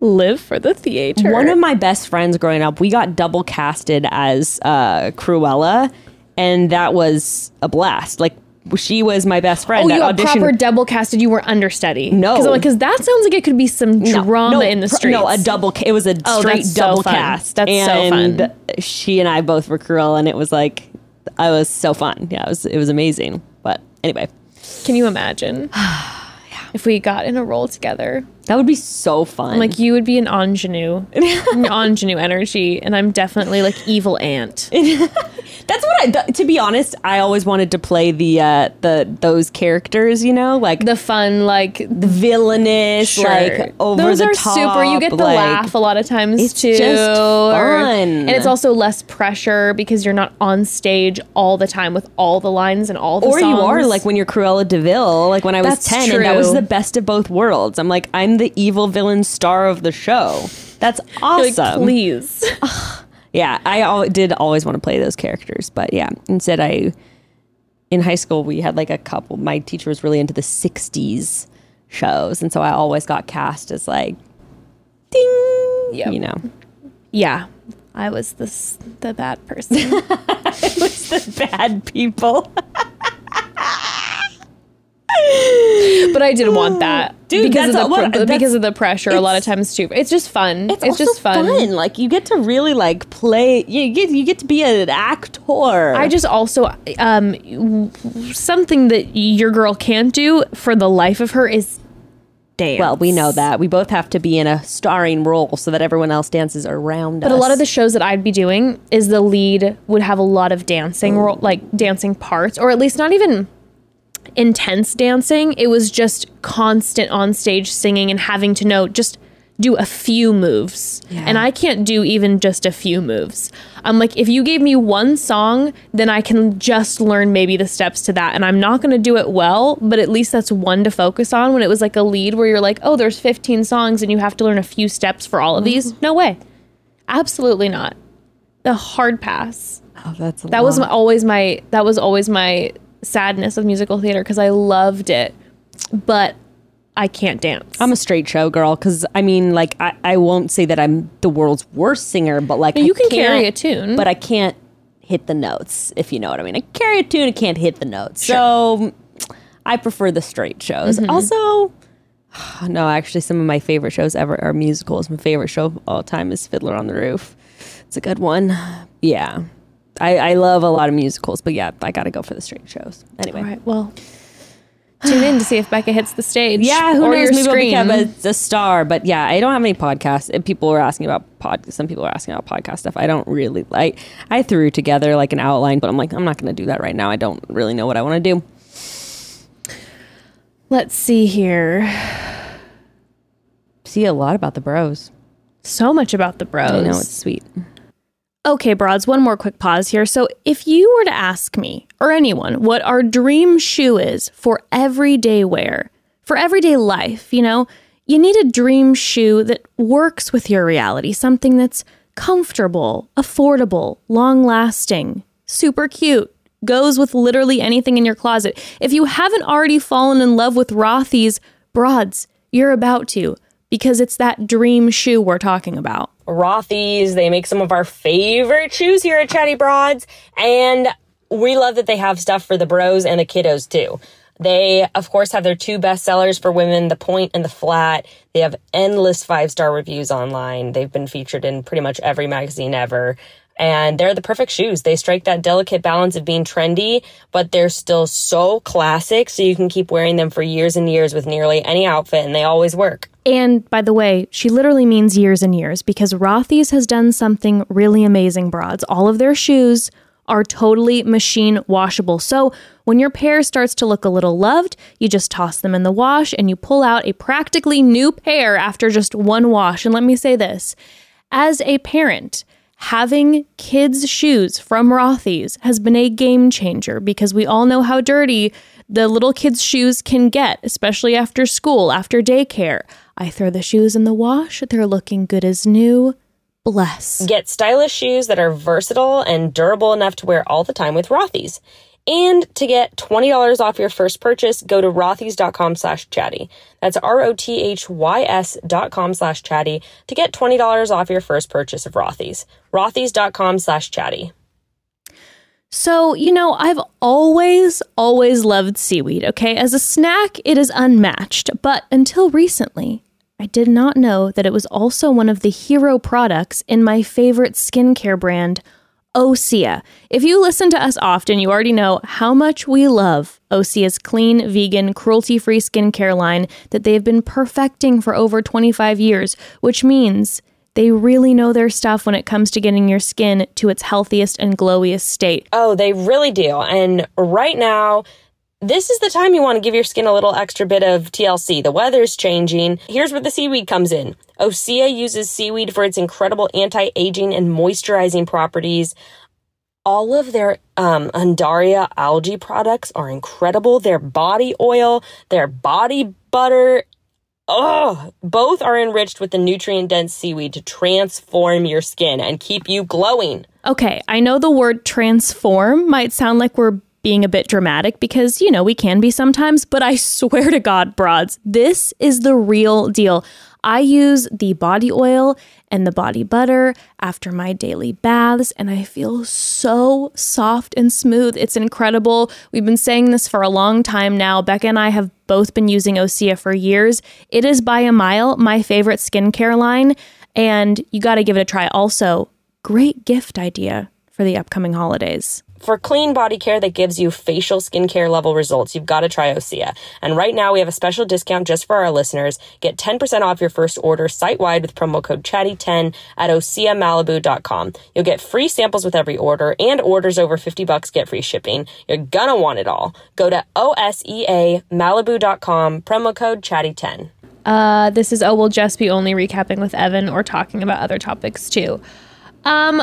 Live for the theater. One of my best friends growing up, we got double casted as uh, Cruella, and that was a blast. Like she was my best friend. Oh, you got audition- proper double casted. You were understudy. No. because that sounds like it could be some drama no, in the streets. No, a double. It was a Oh, straight so double fun. cast. That's so and fun. She and I both were cruel, and it was like, I was so fun. Yeah, it was. It was amazing. But anyway, Can you imagine if we got in a role together? That would be so fun. Like you would be an ingenue, an ingenue energy, and I'm definitely like evil aunt. That's what I. th- to be honest, I always wanted to play the uh the those characters. You know, like The fun, like the villainous, sure. like over the top. Those the are top. super. You get the like- laugh a lot of times It's too, just fun. and it's also less pressure because you're not on stage all the time with all the lines and all the Or you are like when you're Cruella de Vil, like when I was That's ten, and that was the best of both worlds. I'm like, I'm the evil villain star of the show. That's You're like, awesome. please. Yeah, I al- did always want to play those characters, but yeah, instead I in high school we had like a couple. My teacher was really into the '60s shows, and so I always got cast as like, ding, Yep. you know, yeah, I was this the bad person. I was the bad people. but I did want that, Dude, because of the because of the pressure. A lot of times too. It's just fun. It's, also just fun. Like you get to really like play. You get you get to be an actor. I just also um something that your girl can't do for the life of her is dance. well, we know that we both have to be in a starring role so that everyone else dances around us. But a lot of the shows that I'd be doing is the lead would have a lot of dancing, ro- like dancing parts, or at least not even intense dancing. It was just constant on stage singing and having to know just do a few moves. And I can't do even just a few moves. I'm like, if you gave me one song, then I can just learn maybe the steps to that. And I'm not going to do it well, but at least that's one to focus on. When it was like a lead where you're like, oh, there's 15 songs and you have to learn a few steps for all of these. Mm-hmm. No way. Absolutely not. The hard pass. oh, that's That was my, always my that was always my sadness of musical theater because I loved it, but I can't dance. I'm a straight show girl because I mean, like, I, I won't say that I'm the world's worst singer, but like, you I can carry a tune. but I can't hit the notes, if you know what I mean. I carry a tune, I can't hit the notes. So I prefer the straight shows. Mm-hmm. Also, no, actually, some of my favorite shows ever are musicals. My favorite show of all time is Fiddler on the Roof. It's a good one. Yeah. I, I love a lot of musicals, but yeah, I got to go for the straight shows. Anyway. All right, well, tune in to see if Becca hits the stage. Yeah, who or knows? Maybe screen. I'll become a, a star. But yeah, I don't have any podcasts. And people were asking about pod. Some people are asking about podcast stuff. I don't really like. I threw together like an outline, but I'm like, I'm not going to do that right now. I don't really know what I want to do. Let's see here. See a lot about the bros. So much about the bros. I know it's sweet. Okay, broads, one more quick pause here. So, if you were to ask me or anyone what our dream shoe is for everyday wear, for everyday life, you know, you need a dream shoe that works with your reality, something that's comfortable, affordable, long lasting, super cute, goes with literally anything in your closet. If you haven't already fallen in love with Rothy's broads, you're about to because it's that dream shoe we're talking about. Rothy's. They make some of our favorite shoes here at Chatty Broads. And we love that they have stuff for the bros and the kiddos too. They, of course, have their two best sellers for women, the point and the flat. They have endless five star reviews online. They've been featured in pretty much every magazine ever. And they're the perfect shoes. They strike that delicate balance of being trendy, but they're still so classic. So you can keep wearing them for years and years with nearly any outfit and they always work. And by the way, she literally means years and years because Rothy's has done something really amazing, broads. All of their shoes are totally machine washable. So when your pair starts to look a little loved, you just toss them in the wash and you pull out a practically new pair after just one wash. And let me say this as a parent, having kids' shoes from Rothy's has been a game changer because we all know how dirty the little kids' shoes can get, especially after school, after daycare. I throw the shoes in the wash, they're looking good as new. Bless. Get stylish shoes that are versatile and durable enough to wear all the time with Rothy's. And to get $20 off your first purchase, go to rothys.com slash chatty. That's R-O-T-H-Y-S dot com slash chatty to get $20 off your first purchase of Rothys. Rothys.com slash chatty. So, you know, I've always, always loved seaweed, okay? As a snack, it is unmatched. But until recently, I did not know that it was also one of the hero products in my favorite skincare brand, Osea. If you listen to us often, you already know how much we love Osea's clean, vegan, cruelty free skincare line that they've been perfecting for over 25 years, which means they really know their stuff when it comes to getting your skin to its healthiest and glowiest state. Oh, they really do. And right now, this is the time you want to give your skin a little extra bit of TLC. The weather's changing. Here's where the seaweed comes in. Osea uses seaweed for its incredible anti-aging and moisturizing properties. All of their um, Undaria algae products are incredible. Their body oil, their body butter, Oh, both are enriched with the nutrient dense seaweed to transform your skin and keep you glowing. Okay, I know the word transform might sound like we're being a bit dramatic because, you know, we can be sometimes, but I swear to God, broads, this is the real deal. I use the body oil and the body butter after my daily baths, and I feel so soft and smooth. It's incredible. We've been saying this for a long time now. Becca and I have both been using Osea for years. It is by a mile my favorite skincare line, and you got to give it a try. Also, great gift idea for the upcoming holidays. For clean body care that gives you facial skincare level results, you've got to try Osea. And right now we have a special discount just for our listeners. Get 10% off your first order site wide with promo code chatty10 at oseamalibu.com. You'll get free samples with every order and orders over 50 bucks get free shipping. You're gonna want it all. Go to oseamalibu.com, promo code chatty10. Uh, this is oh, we'll just be only recapping with Evan or talking about other topics too. Um,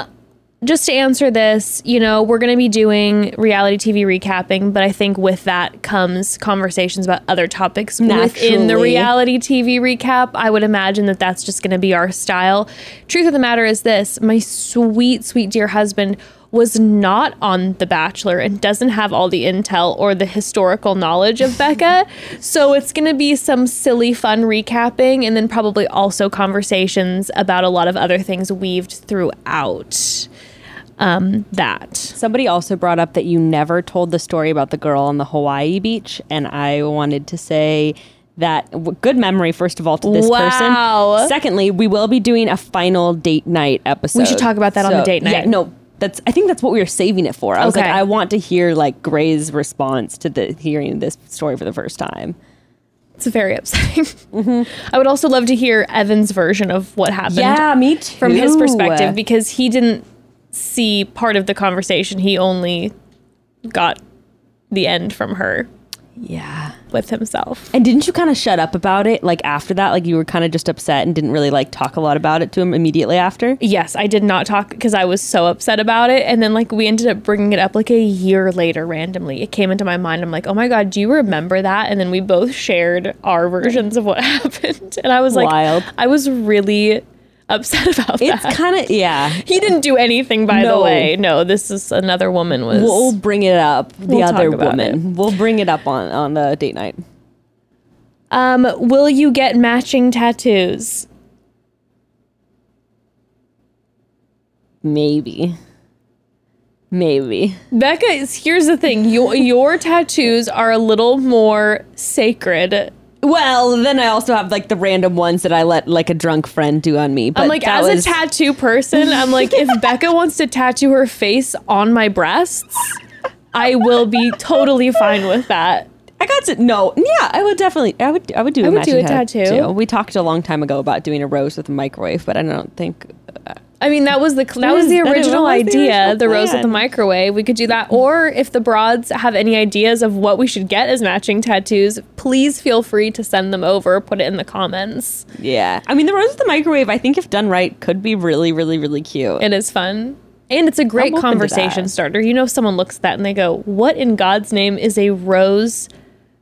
just to answer this, you know, we're going to be doing reality TV recapping, but I think with that comes conversations about other topics within the reality TV recap. I would imagine that that's just going to be our style. Truth of the matter is this my sweet, sweet dear husband was not on The Bachelor and doesn't have all the intel or the historical knowledge of Becca. So it's going to be some silly, fun recapping and then probably also conversations about a lot of other things weaved throughout um, that. Somebody also brought up that you never told the story about the girl on the Hawaii beach, and I wanted to say that good memory first of all to this Wow. person. Secondly, we will be doing a final date night episode. We should talk about that on the date Yeah, night. no, that's I think that's what we were saving it for. I was like, I want to hear like Gray's response to the hearing this story for the first time. It's very upsetting. I would also love to hear Evan's version of what happened. Yeah, me too. From his perspective, because he didn't see part of the conversation. He only got the end from her Yeah. with himself. And didn't you kind of shut up about it like after that? Like you were kind of just upset and didn't really like talk a lot about it to him immediately after? Yes, I did not talk because I was so upset about it. And then, like, we ended up bringing it up like a year later randomly. It came into my mind. I'm like, oh my God, do you remember that? And then we both shared our versions of what happened. And I was like, Wild. I was really upset about It's that. It's kind of yeah. he didn't do anything, by the way. No, this is another woman was. We'll bring it up. The We'll other woman. We'll bring it up on on the date night. um, will you get matching tattoos? Maybe. Maybe. Becca, is- here's the thing. Your your tattoos are a little more sacred Well, then I also have like the random ones that I let like a drunk friend do on me. But I'm like, as was, a tattoo person, I'm like, if Becca wants to tattoo her face on my breasts, I will be totally fine with that. I got to no, yeah, I would definitely, I would, I would do a would do a tattoo. We talked a long time ago about doing a rose with a microwave, but I don't think. Uh, I mean, that was the that was mm, the original what was the idea, original the rose with the microwave. We could do that, or if the broads have any ideas of what we should get as matching tattoos, please feel free to send them over. Put it in the comments. Yeah, I mean the rose with the microwave. I think if done right, could be really, really, really cute. It is fun. And it's a great I'm conversation starter. You know, if someone looks at that and they go, What in God's name is a rose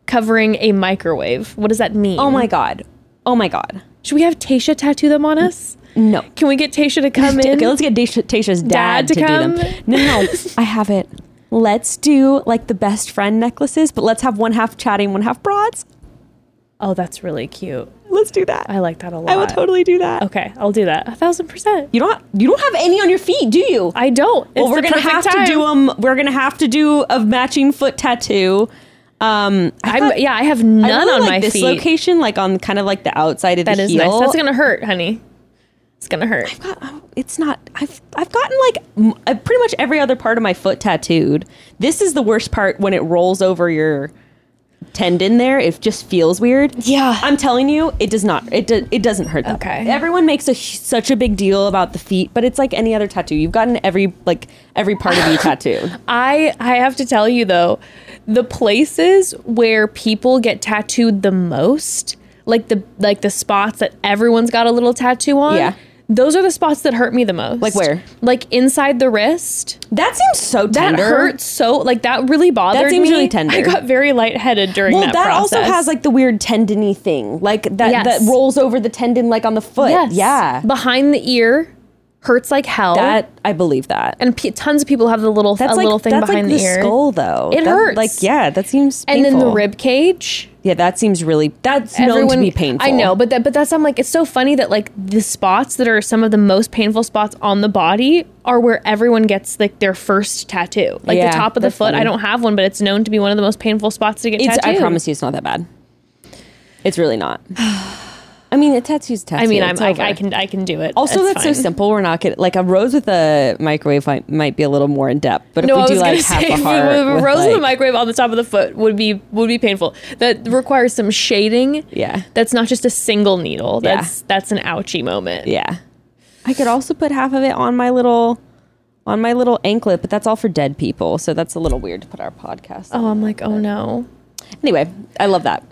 covering a microwave? What does that mean? oh my god, oh my god, Should we have Tasha tattoo them on us? No. Can we get Tasha to come in? Okay, let's get Tasha, Tasha's dad, Dad to to, come? do them. No, no, I have it. let's do like the best friend necklaces, but let's have one half chatting, one half broads. Oh, that's really cute. Let's do that. I like that a lot. I will totally do that. Okay, I'll do that. A thousand percent. You don't you don't have any on your feet, do you? I don't. It's well, we're gonna have time. to do them. We're gonna have to do a matching foot tattoo. Um, I I'm, thought- yeah, I have I none really on like my this feet. location, like on kind of like the outside of That the is heel. nice. That's gonna hurt, honey. It's gonna hurt. I've got. it's not. I've I've gotten like m- uh, pretty much every other part of my foot tattooed. This is the worst part when it rolls over your tendon. There, it just feels weird. Yeah. I'm telling you, it does not. It do, it doesn't hurt. That Okay. Everyone makes a, such a big deal about the feet, but it's like any other tattoo. You've gotten every like every part of you tattooed. I I have to tell you though, the places where people get tattooed the most, like the like the spots that everyone's got a little tattoo on. Yeah. Those are the spots that hurt me the most. Like where? Like inside the wrist. That seems so tender. That hurts so like that really bothered me. That seems me. really tender. I got very lightheaded during Well, that, that, also has like the weird tendony thing, like that Yes. that rolls over the tendon, like on the foot. yes. Yeah, Behind the ear hurts like hell. that I believe that. and p- tons of people have the little That's a like little thing behind like the, ear. skull, though. It That- hurts. Like yeah, that seems. Painful. And then the rib cage. Yeah, that seems really. That's known to be painful. I know, but that, but that's I'm like it's so funny that like the spots that are some of the most painful spots on the body are where everyone gets like their first tattoo. Like Yeah, the top of the foot. funny. I don't have one, but it's known to be one of the most painful spots to get it's. tattooed. I promise you, it's not that bad. It's really not. I mean, a tattoo's a tattoo. I mean, I'm I. I can I can do it. Also, It's that's so simple. We're not getting like a rose with a microwave might, might be a little more in depth. But if we do like gonna half say a heart, a with, rose in the like- microwave on the top of the foot would be would be painful. That requires some shading. Yeah. That's not just a single needle. Yeah. That's that's an ouchy moment. Yeah. I could also put half of it on my little on my little anklet, but that's all for dead people, so that's a little weird to put our podcast. Oh, on. Oh, I'm like, oh no. Anyway, I love that.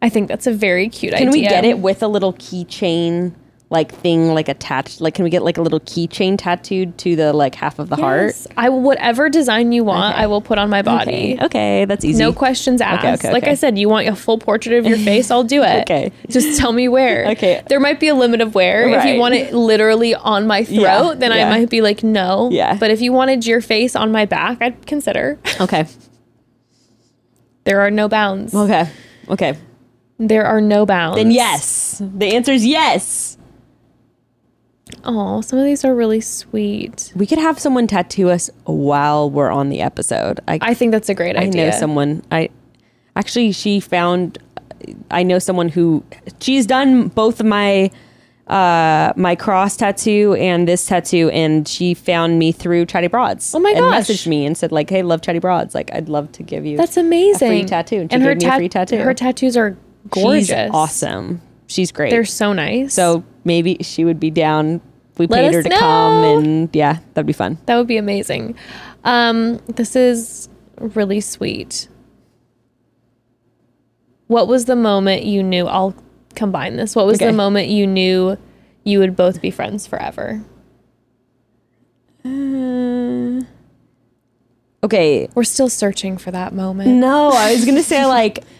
I think that's a very cute Can idea. Can we get it with a little keychain like thing like attached? Like can we get like a little keychain tattooed to the like half of the heart? I will whatever design you want, Okay. I will put on my body. Okay. Okay, that's easy. No questions asked. okay, Like. I said, you want a full portrait of your face, I'll do it. Okay. Just tell me where. Okay. There might be a limit of where. If you want it literally on my throat, Yeah, then yeah. I might be like, no. Yeah. But if you wanted your face on my back, I'd consider. Okay. There are no bounds. Okay. Okay. There are no bounds. Then yes. The answer is yes. Oh, some of these are really sweet. We could have someone tattoo us while we're on the episode. I I think that's a great I idea. I know someone. I actually she found. I know someone who she's done both my uh my cross tattoo and this tattoo, and she found me through Chatty Broads. Oh my And gosh. messaged me and said like, "Hey, love Chatty Broads. Like, I'd love to give you That's amazing. a free tattoo." And she and her gave me a free tattoo. Her tattoos are gorgeous. She's awesome. She's great. They're so nice. so maybe she would be down. We Let paid her to come, and yeah, that'd be fun. That would be amazing. Um, this is really sweet. What was the moment you knew? I'll combine this. What was Okay. the moment you knew you would both be friends forever? Okay. We're still searching for that moment. No, I was gonna say like,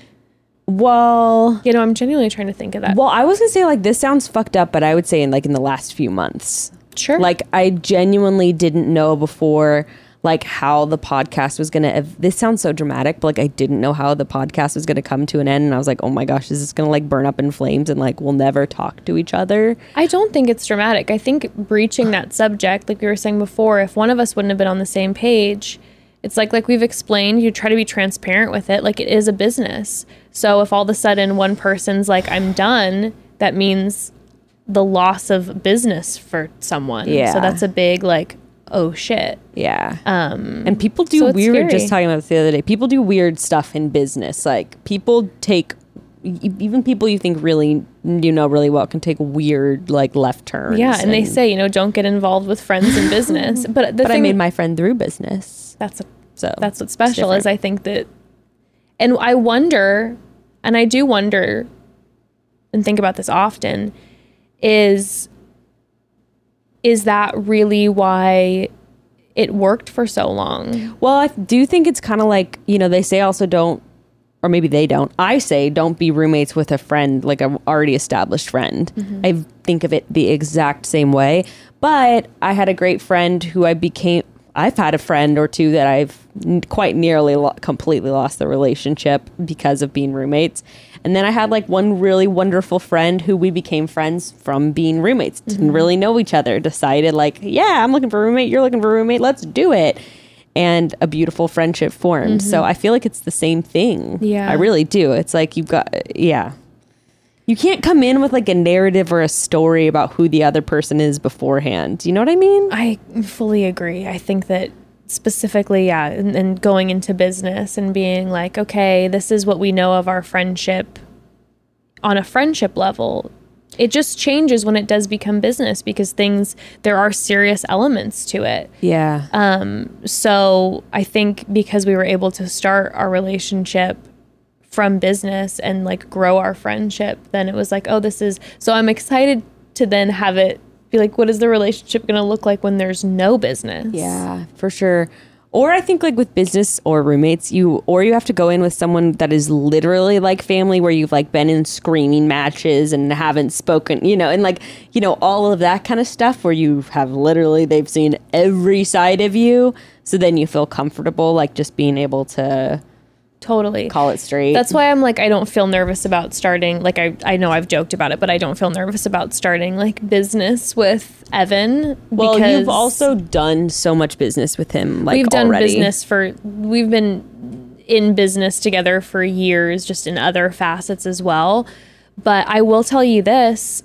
well. You know, I'm genuinely trying to think of that. Well, I was gonna say like this sounds fucked up, but I would say in like in the last few months. sure. Like I genuinely didn't know before like how the podcast was gonna. Ev- this sounds so dramatic, but like I didn't know how the podcast was gonna come to an end, and I was like, oh my gosh, is this gonna like burn up in flames and like we'll never talk to each other? I don't think it's dramatic. I think breaching that subject, like we were saying before, if one of us wouldn't have been on the same page, it's like like we've explained, you try to be transparent with it. Like it is a business. So if all of a sudden one person's like, I'm done, that means the loss of business for someone. Yeah. So that's a big like, oh shit. Yeah. Um, and people do so it's we were scary. just talking about this the other day. People do weird stuff in business. Like people take even people you think really you know really well can take weird like left turns. Yeah. And they say, you know, don't get involved with friends in business. But the but I made my friend through business. that's a So that's what's special is I think that and I wonder and I do wonder and think about this often is is that really why it worked for so long? Well, I do think it's kind of like, you know, they say also don't, or maybe they don't. I say don't be roommates with a friend, like a already established friend. Mm-hmm. I think of it the exact same way. But I had a great friend who I became, I've had a friend or two that I've quite nearly lo- completely lost the relationship because of being roommates. And then I had like one really wonderful friend who we became friends from being roommates. Didn't mm-hmm. really know each other. Decided like, yeah, I'm looking for a roommate. You're looking for a roommate. Let's do it. And a beautiful friendship formed. So mm-hmm. I feel like it's the same thing. Yeah. I really do. It's like you've got, yeah. You can't come in with like a narrative or a story about who the other person is beforehand. You know what I mean? I fully agree. I think that specifically, yeah, and, and going into business and being like, okay, this is what we know of our friendship on a friendship level. It just changes when it does become business because things, there are serious elements to it. Yeah. Um, so I think because we were able to start our relationship from business and like grow our friendship, then it was like, oh, this is so I'm excited to then have it be like, what is the relationship going to look like when there's no business? Yeah, for sure. Or I think like with business or roommates, you or you have to go in with someone that is literally like family where you've like been in screaming matches and haven't spoken, you know, and like, you know, all of that kind of stuff where you have literally they've seen every side of you. So then you feel comfortable like just being able to Totally. call it straight. That's why I'm like, I don't feel nervous about starting. Like, I, I know I've joked about it, but I don't feel nervous about starting like business with Evan. well, because you've also done so much business with him like we've done already. business for, we've been in business together for years, just in other facets as well. But I will tell you this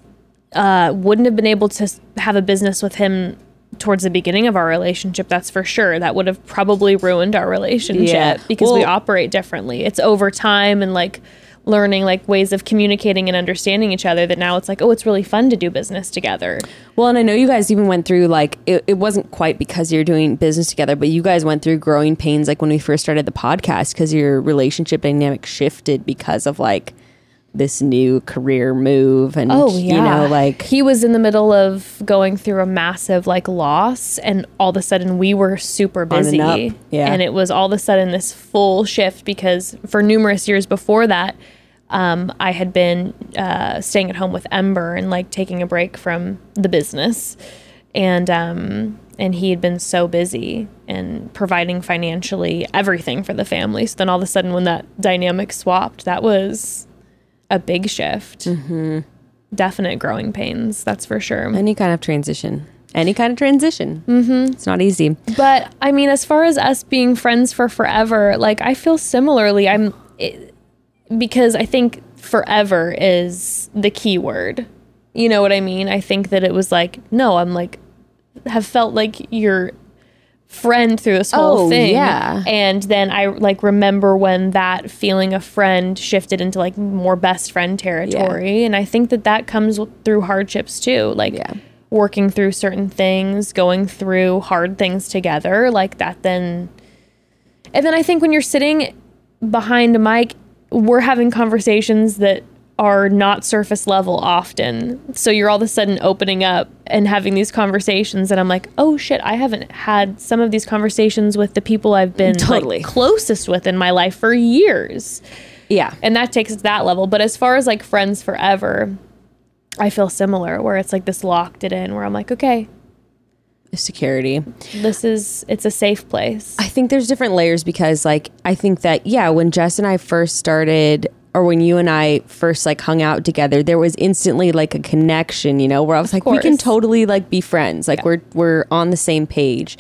uh, wouldn't have been able to have a business with him towards the beginning of our relationship that's for sure. That would have probably ruined our relationship Yeah. because we operate differently. It's over time and like learning like ways of communicating and understanding each other that now it's like oh it's really fun to do business together. Well, and I know you guys even went through like it, it wasn't quite because you're doing business together, but you guys went through growing pains like when we first started the podcast because your relationship dynamic shifted because of like this new career move and you know like he was in the middle of going through a massive like loss and all of a sudden we were super busy up. Yeah. and it was all of a sudden this full shift because for numerous years before that um, i had been uh, staying at home with ember and like taking a break from the business and um, and he had been so busy and providing financially everything for the family so then all of a sudden when that dynamic swapped that was a big shift. Definite growing pains that's for sure. Any kind of transition, any kind of transition. Mm-hmm. It's not easy. but i mean as far as us being friends for forever like i feel similarly. I'm it, because i think forever is the key word. You know what i mean? I think that it was like no i'm like have felt like your friend through this whole Oh, thing yeah. and then i like remember when that feeling of friend shifted into like more best friend territory and i think that that comes through hardships too like Yeah. working through certain things going through hard things together like that then and then i think when you're sitting behind a mic we're having conversations that are not surface level often. So you're all of a sudden opening up and having these conversations and i'm like oh shit i haven't had some of these conversations with the people i've been like, closest with in my life for years. Yeah. and that takes it to that level. But as far as like friends forever i feel similar where it's like this locked it in where i'm like okay. Security. this is it's a safe place. I think there's different layers because like I think that yeah, when Jess and I first started or when you and I first like hung out together, there was instantly like a connection, you know, where I was like, we can totally like be friends. Like we're we're on the same page.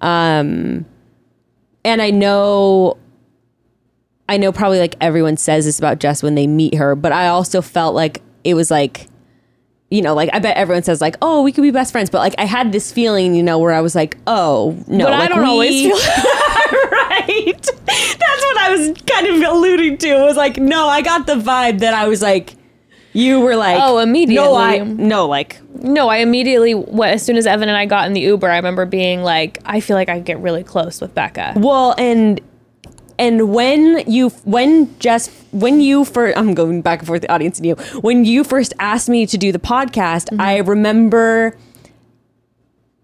Um and I know I know probably like everyone says this about Jess when they meet her, but I also felt like it was like you know, like I bet everyone says like, "Oh, we could be best friends," but like I had this feeling, you know, where I was like, "Oh, no." But I don't we- always feel- right. That's what I was kind of alluding to. It was like, no, I got the vibe that I was like, you were like, Oh, No, I immediately. no, like, No, I immediately, what, as soon as Evan and I got in the Uber, I remember being like, I feel like I get really close with Becca. well, and and when you when Jess when you first I'm going back and forth the audience and you when you first asked me to do the podcast, Mm-hmm. I remember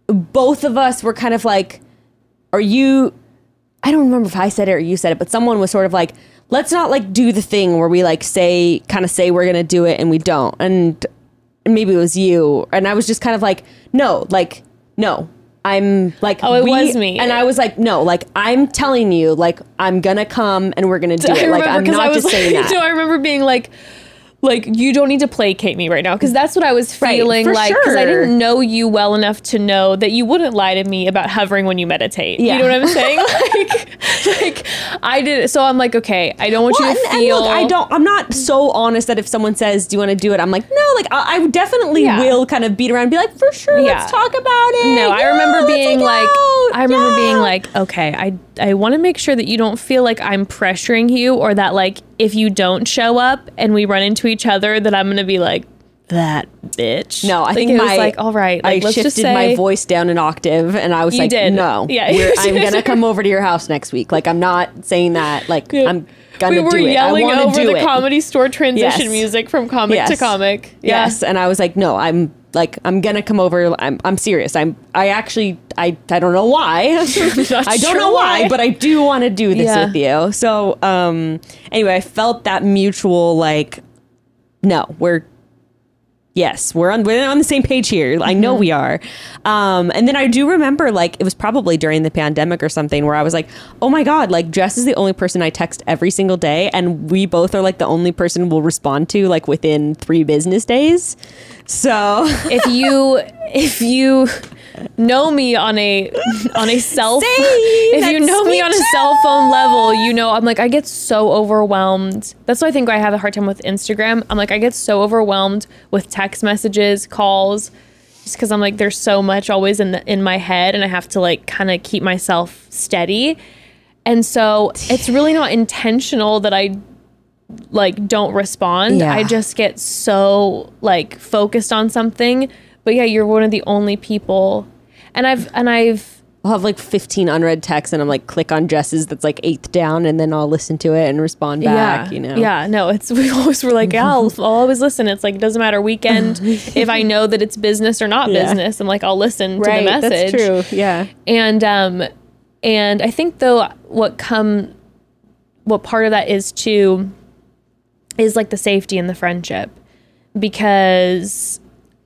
both of us were kind of like, are you? I don't remember if I said it or you said it, but someone was sort of like, let's not like do the thing where we like say, kind of say we're gonna do it and we don't. And maybe it was you. And I was just kind of like, no, like, no, I'm like, Oh, it was me. and I was like, no, like I'm telling you, like I'm gonna come and we're gonna do I it. Like I'm not I was just saying like, that. No, I remember being like, like you don't need to placate me right now because that's what I was feeling for like because I didn't know you well enough to know that you wouldn't lie to me about hovering when you meditate. Yeah. You know what I'm saying? like, like I did. So I'm like, okay, I don't want Well, you to and, and feel. look, I don't. I'm not so honest that if someone says, "Do you want to do it?" I'm like, no. Like I, I definitely Yeah. will kind of beat around and be like, for sure, Yeah. let's talk about it. No, I remember being like, out. I remember Yeah. being like, okay, I I want to make sure that you don't feel like I'm pressuring you, or that like if you don't show up and we run into each other, that I'm gonna be like that bitch. No, I Like, think it my was like, all right, like, I let's shifted just say, my voice down an octave, and I was like, did. no, Yeah. I'm gonna come over to your house next week. Like I'm not saying that. Like I'm gonna we were do it. yelling over the it. comedy store transition Yes. music from comic to comic. Yeah. Yes, and I was like, no, I'm like, I'm gonna come over. I'm, I'm serious. I'm, I actually, I, I don't know why. I don't know why, but I do want to do this Yeah. with you. So, um, anyway, I felt that mutual like, no, we're. Yes, we're on we're on the same page here. I know we are. Um, and then I do remember like it was probably during the pandemic or something where I was like, "Oh my god, like Jess is the only person I text every single day and we both are like the only person we'll respond to like within 3 business days." So, if you if you know me on a on a cell if you know me me on a cell phone level you know i'm like i get so overwhelmed that's why i think i have a hard time with instagram i'm like i get so overwhelmed with text messages calls just because i'm like there's so much always in the in my head and i have to like kind of keep myself steady and so it's really not intentional that i like don't respond. Yeah. I just get so like focused on something. But yeah, you're one of the only people and I've and I've I'll have like 15 unread texts and I'm like click on Jess's that's like eighth down and then I'll listen to it and respond back, yeah, you know. Yeah, no, it's we always were like, yeah, I'll, I'll always listen. It's like it doesn't matter weekend if I know that it's business or not Yeah. business. I'm like, I'll listen to the message. that's true. Yeah. and um and i think though what come what part of that is too is like the safety and the friendship because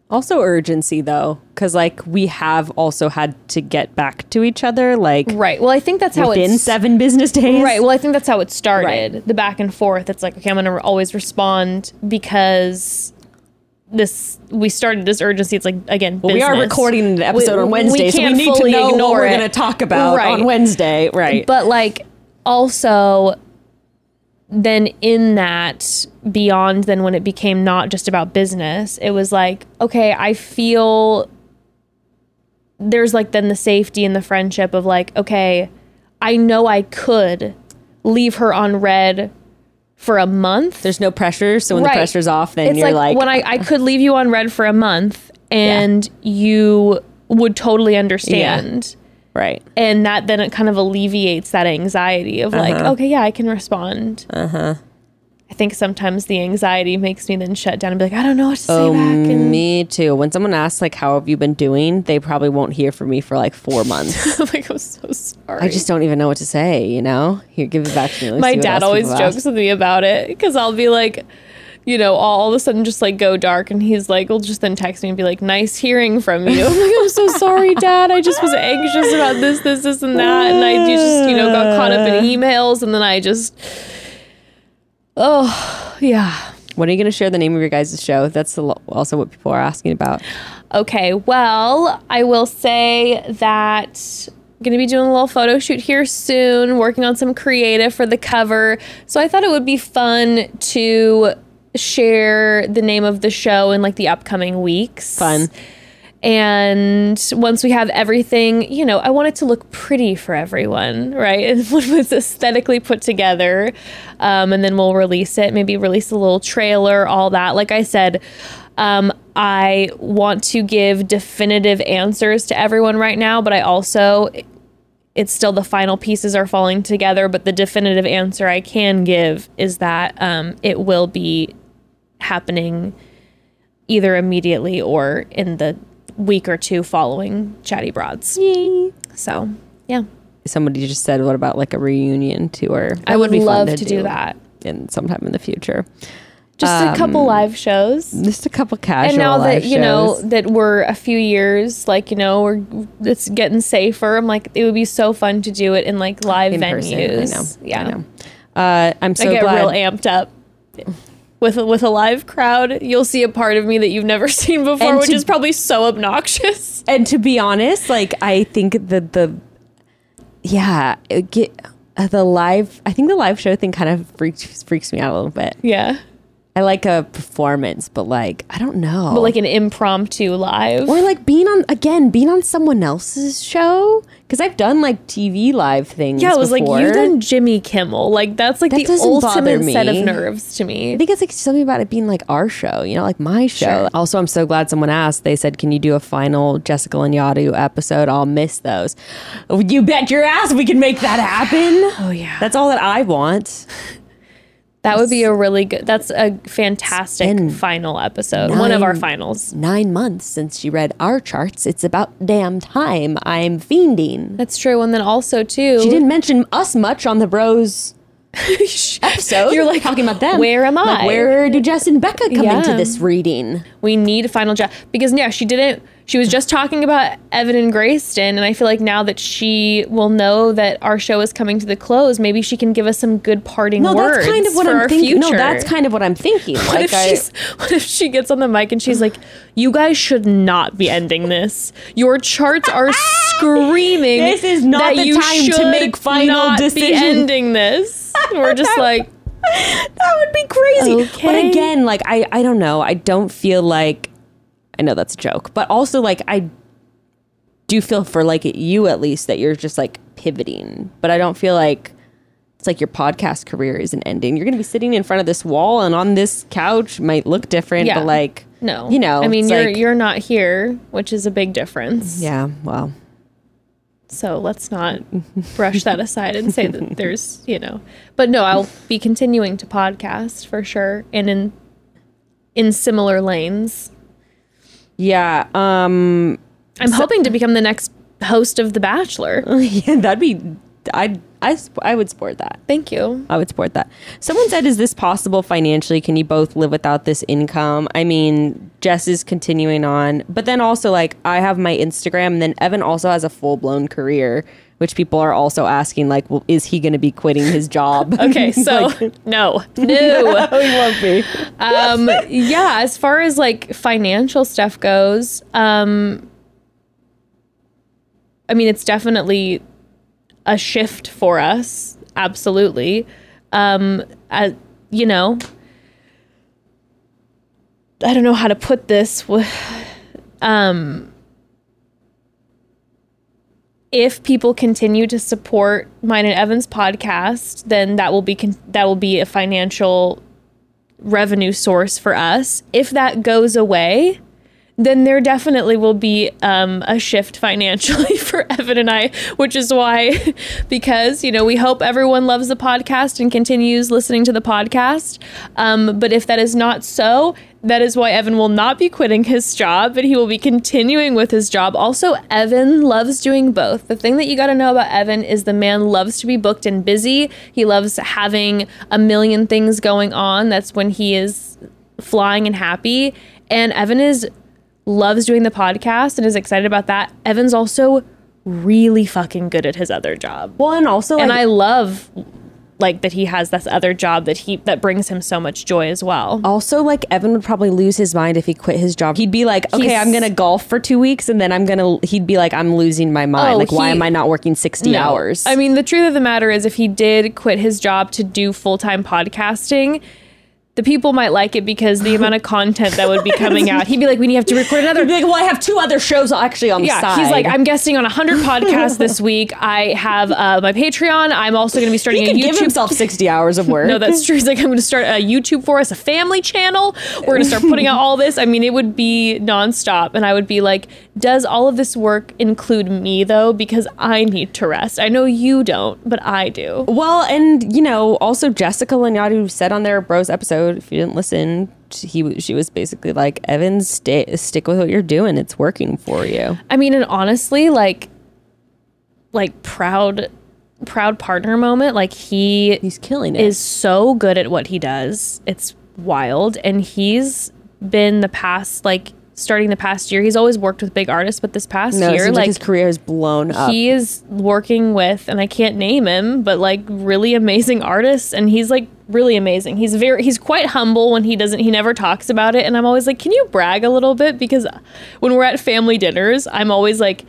Also urgency though, because like we have also had to get back to each other like right well i think that's how within it's seven business days. right well i think that's how it started Right. the back and forth it's like okay i'm gonna always respond because this we started this urgency it's like again Well, we are recording the episode We- on Wednesday, we so we need to know what we're going to talk about Right. on Wednesday. Right. But like also then in that beyond then when it became not just about business, it was like, okay, I feel there's like then the safety and the friendship of like, okay, I know I could leave her on red for a month. There's no pressure, so when the pressure's off, then it's you're like, like, when I, I could leave you on red for a month and you would totally understand right. and that then it kind of alleviates that anxiety of like Uh-huh. okay yeah i can respond uh-huh i think sometimes the anxiety makes me then shut down and be like i don't know what to say Oh, back and me too. When someone asks like, "How have you been doing?" They probably won't hear from me for like four months. i'm like i'm so sorry I just don't even know what to say. You know, here, give it back to me. My dad always jokes ask. with me about it because i'll be like you know, all, all of a sudden just like go dark, and he's like, will just then text me and be like, "Nice hearing from you." I'm like, "I'm so sorry, Dad. I just was anxious about this, this, this, and that, and I just, you know, got caught up in emails, and then I just, oh, yeah." When are you going to share the name of your guys' show? That's also what people are asking about. Okay, well, I will say that I'm going to be doing a little photo shoot here soon, working on some creative for the cover. So I thought it would be fun to share the name of the show in like the upcoming weeks. Fun. And once we have everything, you know, I want it to look pretty for everyone, right? And when it's aesthetically put together, um, and then we'll release it, maybe release a little trailer, all that. Like I said, um, I want to give definitive answers to everyone right now, but I also, it's still the final pieces are falling together. But the definitive answer I can give is that um, it will be happening either immediately or in the week or two following Chatty Broads. Yay. So, yeah, Somebody just said, "What about like a reunion tour?" That I would fun love to, do. that. in sometime in the future. Just a couple live shows. Just a couple casual. and now that you know shows. that we're a few years like you know we're it's getting safer i'm like it would be so fun to do it in like live in venues person. I know. yeah I know. Uh, I'm so i get glad. real amped up with a, with a live crowd you'll see a part of me that you've never seen before And which to- is probably so obnoxious and to be honest, like I think that the yeah, get uh, the live. I think the live show thing kind of freaks freaks me out a little bit. yeah I like a performance, but like I don't know. but like an impromptu live or like being on again, being on someone else's show because I've done like TV live things. yeah it was like you've done jimmy kimmel like that's like That the ultimate set of nerves to me. I think it's like something about it being like our show, you know, like my show. Sure. Also, I'm so glad someone asked. They said, "Can you do a final Jessica Lanyadoo episode?" I'll miss those. You bet your ass we can make that happen. oh yeah That's all that I want. that would be a really good that's a fantastic final episode one of our finals Nine months since she read our charts. It's about damn time. I'm fiending. That's true. And then also too, She didn't mention us much on the Bros episode. You're like, talking about them. where am Like, I? where do Jess and Becca come Yeah. into this reading? we need a final job because yeah, she didn't. She was just talking about Evan and Grayston, and I feel like now that she will know that our show is coming to the close, maybe she can give us some good parting No, words. that's kind of what I'm thinking. No, that's kind of what I'm thinking. What Like if I, she's what if she gets on the mic and she's like, "You guys should not be ending this. Your charts are screaming. This is not that the you time to make final decisions." ending this. We're just like, that would be crazy. But again, like I, I don't know. I don't feel like I know that's a joke, but also like I do feel for like you at least that you're just like pivoting. But I don't feel like it's like your podcast career isn't ending. You're gonna be sitting in front of this wall and on this couch might look different, Yeah. but like no, you know, I mean, you're like- you're not here, which is a big difference. yeah, well, So let's not brush that aside and say that there's, you know. But no, I'll be continuing to podcast for sure and in in similar lanes. Yeah. Um, I'm hoping to become the next host of The Bachelor. yeah, that'd be. I I I would support that. Thank you. I would support that. Someone said, "Is this possible financially? Can you both live without this income?" I mean, Jess is continuing on, but then also like I have my Instagram, and then Evan also has a full blown career, which people are also asking, like, well, is he going to be quitting his job? Okay, so no, no. he won't be. um, yeah, as far as like financial stuff goes, um, I mean, it's definitely a shift for us. Absolutely. Um, uh, you know, I don't know how to put this. Um, if people continue to support mine and Evan's podcast, then that will be con- that will be a financial revenue source for us. If that goes away, then there definitely will be um, a shift financially for Evan and I, which is why, because, you know, we hope everyone loves the podcast and continues listening to the podcast. Um, but if that is not so, that is why Evan will not be quitting his job, but he will be continuing with his job. Also, Evan loves doing both. The thing that you got to know about Evan is the man loves to be booked and busy. He loves having a million things going on. That's when he is flying and happy. And Evan is loves doing the podcast and is excited about that. Evan's also really fucking good at his other job. Well, and also, And like, I love like that he has this other job that he that brings him so much joy as well. also like Evan would probably lose his mind if he quit his job. He'd be like, "Okay, He's- I'm gonna golf for two weeks, and then I'm gonna." He'd be like, "I'm losing my mind. Oh, like, why am I not working sixty No. hours?" I mean, the truth of the matter is, if he did quit his job to do full time podcasting, the people might like it because the amount of content that would be coming out. He'd be like, "We have to record another." He'd be like, "Well, I have two other shows actually on the Yeah, side." he's like, I'm guesting on 100 podcasts this week. I have uh, my Patreon. I'm also going to be starting he a could YouTube. give himself sixty hours of work. no, that's true. He's like, I'm going to start a YouTube for us, a family channel. We're going to start putting out all this. I mean, it would be nonstop. And I would be like, does all of this work include me, though? Because I need to rest. I know you don't, but I do. Well, and you know, also Jessica Lanyadoo said on their Bros episode, if you didn't listen, he she was basically like, "Evan, stay, stick with what you're doing. It's working for you." I mean, and honestly, like, like proud, proud partner moment. Like he He's killing it. is so good at what he does. It's wild. And he's been the past, like, starting the past year, he's always worked with big artists, but this past No, year, like, like, his career has blown up. he is working with, and I can't name him, but like really amazing artists. And he's like really amazing. He's very, he's quite humble when he doesn't, he never talks about it. And I'm always like, can you brag a little bit? Because when we're at family dinners, I'm always like,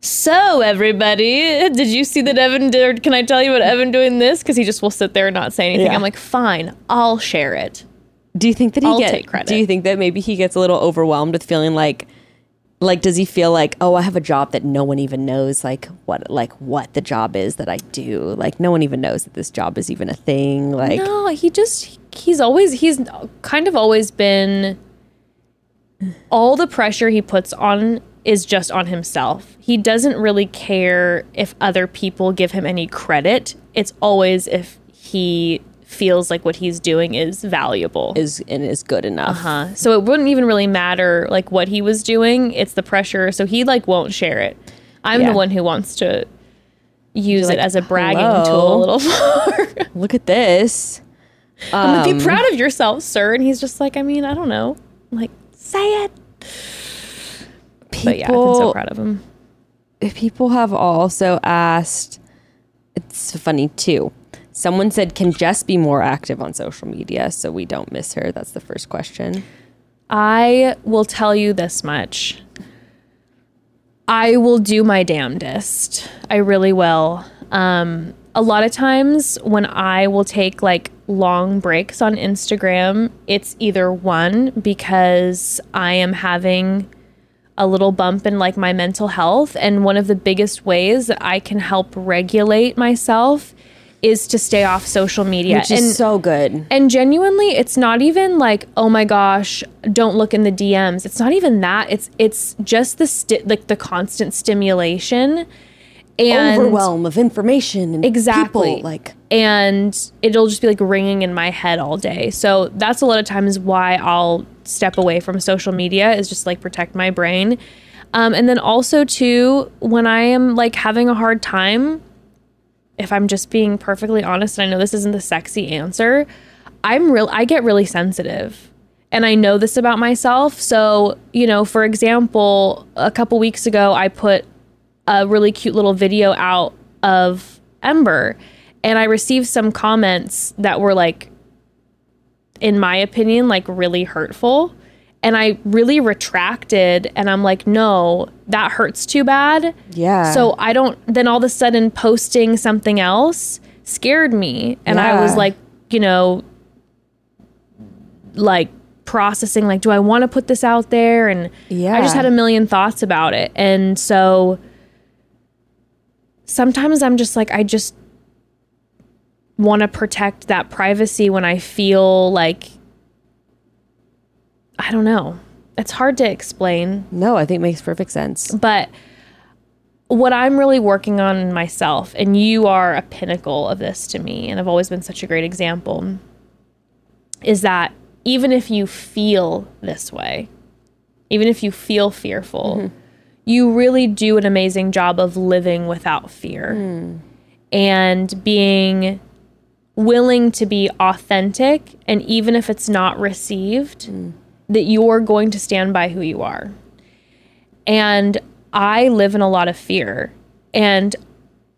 so everybody, did you see that Evan did? Can I tell you about Evan doing this? Because he just will sit there and not say anything. Yeah. I'm like, fine, I'll share it. Do you think that he I'll get, take credit. Do you think that maybe he gets a little overwhelmed with feeling like like does he feel like, "Oh, I have a job that no one even knows like what like what the job is that I do. Like no one even knows that this job is even a thing." Like no, he just he's always he's kind of always been all the pressure he puts on is just on himself. He doesn't really care if other people give him any credit. It's always if he feels like what he's doing is valuable. is and is good enough. uh, so it wouldn't even really matter like what he was doing. It's the pressure. So he like won't share it. I'm Yeah. the one who wants to use like, it as a bragging "Hello?" tool a little more. Look at this. I'm Um, be proud of yourself, sir. And he's just like, I mean, I don't know. I'm like, say it. People, But yeah, I've been so proud of him. people have also asked it's funny too. Someone said, "Can Jess be more active on social media so we don't miss her?" That's the first question. I will tell you this much. I will do my damnedest. I really will. Um, a lot of times when I will take like long breaks on Instagram, it's either one because I am having a little bump in like my mental health. And one of the biggest ways that I can help regulate myself is to stay off social media. Which is so good. and genuinely, it's not even like, oh my gosh, don't look in the DMs. It's not even that. It's it's just the sti- like the constant stimulation and Overwhelm of information and Exactly. people, like and it'll just be like ringing in my head all day. So that's a lot of times why I'll step away from social media is just like protect my brain. Um, and then also too, when I am like having a hard time, if I'm just being perfectly honest, and I know this isn't the sexy answer, I'm real. I get really sensitive, and I know this about myself. So you know, for example, a couple weeks ago, I put a really cute little video out of Ember, and I received some comments that were like, in my opinion, like really hurtful. And I really retracted, and I'm like, no, that hurts too bad. Yeah. So I don't, then all of a sudden posting something else scared me. And I was like, you know, like processing, like, do I want to put this out there? And yeah. I just had a million thoughts about it. And so sometimes I'm just like, I just want to protect that privacy when I feel like, I don't know. It's hard to explain, no, I think it makes perfect sense. but what I'm really working on myself, and you are a pinnacle of this to me, and I've always been such a great example, is that even if you feel this way, even if you feel fearful, mm-hmm. you really do an amazing job of living without fear hmm. and being willing to be authentic. And even if it's not received, hmm. That you're going to stand by who you are. And I live in a lot of fear. And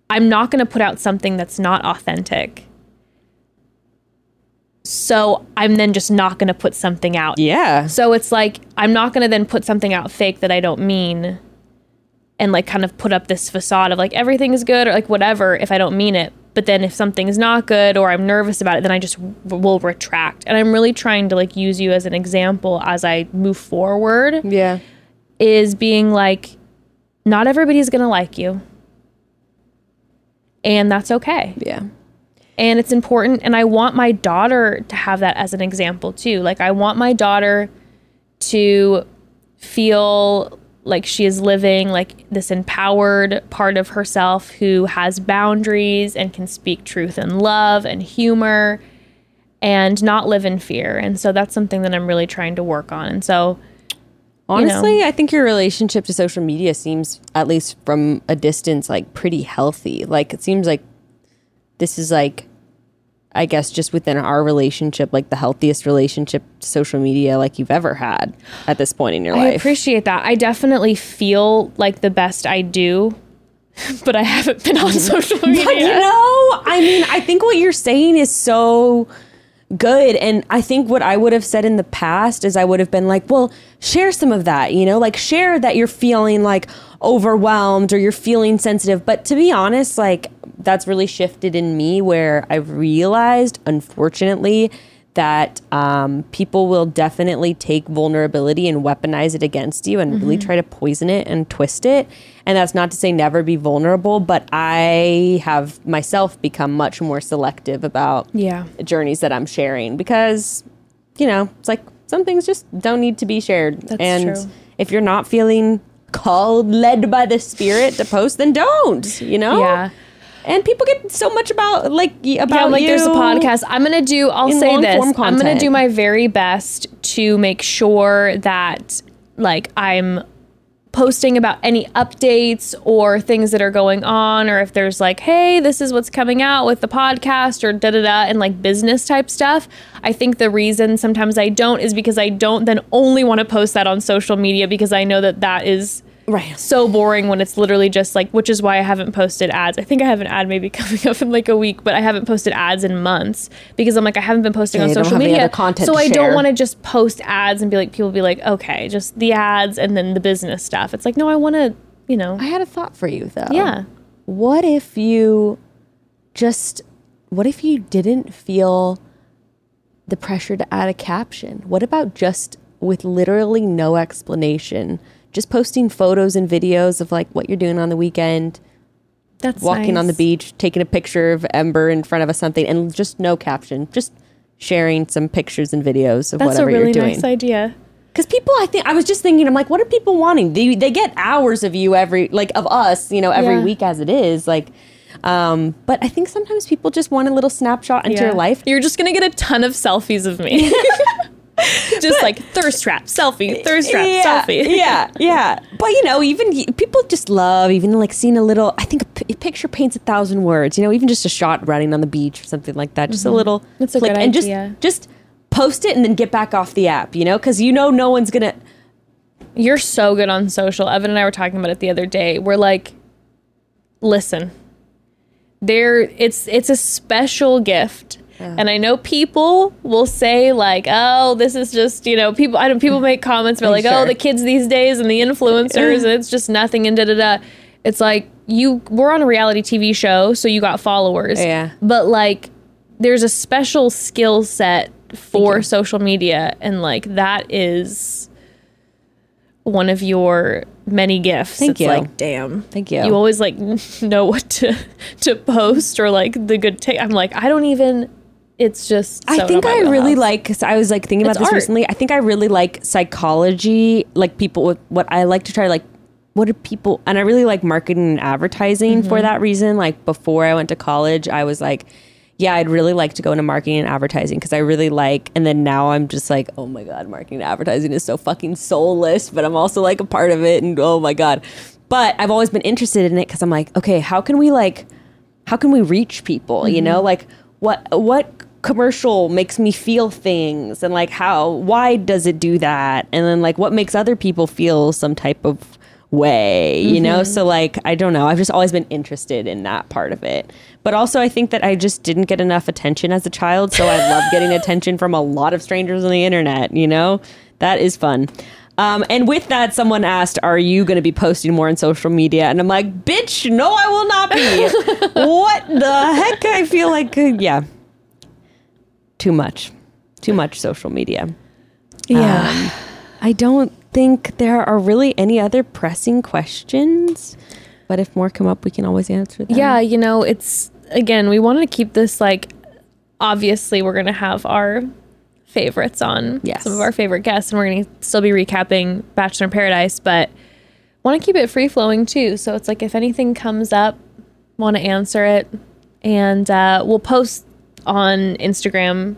I'm not going to put out something that's not authentic. So I'm then just not going to put something out. Yeah. So it's like I'm not going to then put something out fake that I don't mean and like kind of put up this facade of like everything is good or like whatever if I don't mean it. But then if something is not good or I'm nervous about it, then I just w- will retract. And I'm really trying to like use you as an example as I move forward Yeah. is being like not everybody's going to like you. And that's okay Yeah. and it's important and i want my daughter to have that as an example too like i want my daughter to feel like she is living like this empowered part of herself who has boundaries and can speak truth and love and humor and not live in fear. And so that's something that i'm really trying to work on. And so Honestly, I think your relationship to social media seems, at least from a distance, like pretty healthy. Like it seems like this is like I guess just within our relationship, like the healthiest relationship to social media like you've ever had at this point in your I life. I appreciate that. I definitely feel like the best I do, but I haven't been on social media. But you know, I mean, I think what you're saying is so good. And I think what I would have said in the past is I would have been like, well, share some of that, you know, like share that you're feeling like overwhelmed or you're feeling sensitive. But to be honest, like that's really shifted in me where I've realized, unfortunately, that um, people will definitely take vulnerability and weaponize it against you and really try to poison it and twist it. And that's not to say never be vulnerable, but I have myself become much more selective about Yeah. journeys that I'm sharing because, you know, it's like some things just don't need to be shared. That's and true. if you're not feeling called, led by the spirit to post, then don't, you know? Yeah. And people get so much about like about Yeah, like there's a podcast. I'm gonna do. I'll say this. I'm gonna do my very best to make sure that like I'm posting about any updates or things that are going on, or if there's like, hey, this is what's coming out with the podcast, or da da da, and like business type stuff. I think the reason sometimes I don't is because I don't then only want to post that on social media because I know that that is Right. so boring when it's literally just like which is why I haven't posted ads. I think I have an ad maybe coming up in like a week, but I haven't posted ads in months because I'm like I haven't been posting Yeah, on social media. content so I don't want to just post ads and be like people be like, "Okay, just the ads and then the business stuff." It's like, "No, I want to, you know." I had a thought for you though. Yeah. What if you just what if you didn't feel the pressure to add a caption? What about just with literally no explanation, just posting photos and videos of like what you're doing on the weekend, That's walking on the beach, taking a picture of Ember in front of us something and just no caption, just sharing some pictures and videos of That's whatever really you're doing. That's a really nice idea. Because people, I think I was just thinking, I'm like, what are people wanting? They they get hours of you every like of us, you know, every Yeah. week as it is. Like, um, but I think sometimes people just want a little snapshot into Yeah. your life. You're just going to get a ton of selfies of me. just like thirst trap, selfie, thirst trap, yeah, selfie. yeah, yeah. But you know, even people just love even like seeing a little. I think a, p- a picture paints a thousand words. You know, even just a shot running on the beach or something like that. Just a little Mm-hmm. That's a flick good and just just post it and then get back off the app. You know, because you know no one's gonna. You're so good on social. Evan and I were talking about it the other day. We're like, listen, there it's it's a special gift. And I know people will say like, "Oh, this is just you know." People, I know people make comments about like, oh, Sure. "Oh, the kids these days and the influencers, and it's just nothing." And da da da. It's like you we're on a reality TV show, so you got followers. Yeah. But like, there's a special skill set for social media, and like that is one of your many gifts. Thank it's you. like, damn. Thank you. You always like know what to to post or like the good take. I'm like, I don't even. It's just. so I think I really like because I was like thinking about It's this art. recently. I think I really like psychology, like people with what I like to try like what do people and I really like marketing and advertising Mm-hmm. for that reason. Like before I went to college, I was like, yeah, I'd really like to go into marketing and advertising because I really like. And then now I'm just like, oh my god, marketing and advertising is so fucking soulless, but I'm also like a part of it, and oh my god. But I've always been interested in it because I'm like, okay, how can we like how can we reach people you Mm-hmm. know like what what commercial makes me feel things and like how why does it do that and then like what makes other people feel some type of way you know Mm-hmm. so like i don't know i've just always been interested in that part of it but also i think that i just didn't get enough attention as a child so i love getting attention from a lot of strangers on the internet you know that is fun um, and with that, someone asked, "Are you going to be posting more on social media?" And I'm like, "Bitch, no, I will not be." what the heck? I feel like, uh, yeah, too much, too much social media. Yeah. I don't think there are really any other pressing questions, but if more come up, we can always answer them. yeah, you know, it's again, we wanted to keep this like obviously we're gonna have our favorites on Yes. some of our favorite guests and we're gonna still be recapping Bachelor in Paradise, but want to keep it free flowing too. So it's like if anything comes up, want to answer it, and uh, we'll post on Instagram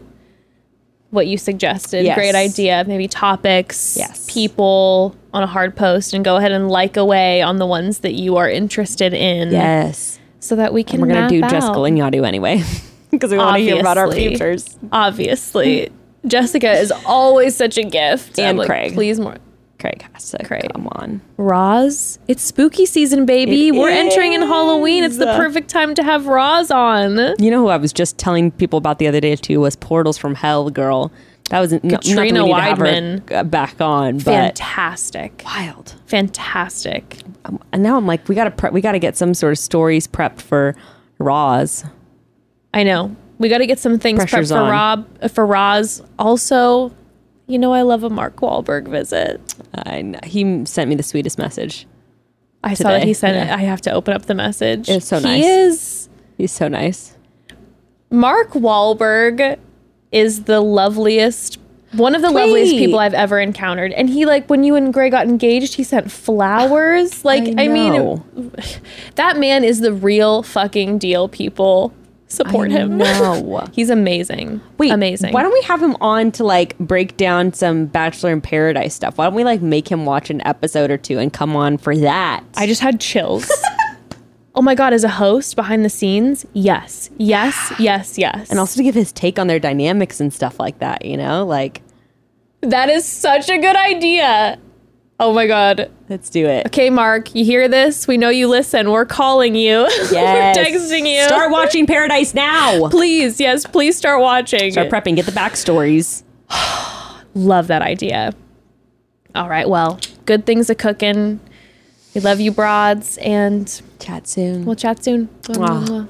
what you suggested. Yes. Great idea. Maybe topics, Yes. people on a hard post, and go ahead and like away on the ones that you are interested in Yes. so that we can. We're gonna do out. Jessica Lanyadoo anyway. because we want to hear about our futures. Obviously, Jessica is always such a gift. And like, Craig. please more. Craig has to Craig. come on. Roz, it's spooky season, baby. It We're entering in Halloween. It's the perfect time to have Roz on. You know who I was just telling people about the other day too was Portals from Hell girl. That was n- not that we Katrina need to have her, Weidman. back on, but Fantastic. wild. Fantastic. Um, and now I'm like, we gotta pre- we gotta get some sort of stories prepped for Roz. I know. We got to get some things Pressure's prepped for on. Rob, for Roz. Also, you know, I love a Mark Wahlberg visit. I he sent me the sweetest message. I saw that he sent it. I have to open up the message. It's so He nice. is He's so nice. Mark Wahlberg is the loveliest, one of the loveliest people I've ever encountered. And he like when you and Gray got engaged, he sent flowers. Like I, know. mean, that man is the real fucking deal. People support I him. No, He's amazing. Wait, amazing. Why don't we have him on to like break down some Bachelor in Paradise stuff? Why don't we like make him watch an episode or two and come on for that? I just had chills. oh my god, as a host behind the scenes, yes, yes, yes, yes. and also to give his take on their dynamics and stuff like that. You know, like that is such a good idea. Oh my god. let's do it. Okay, Mark, you hear this? We know you listen. We're calling you. Yes. We're texting you. Start watching Paradise now. Please, yes, please start watching. Start prepping. Get the backstories. Love that idea. All right, well, good things a cooking. We love you, broads, and Chat soon. we'll chat soon. Mwah.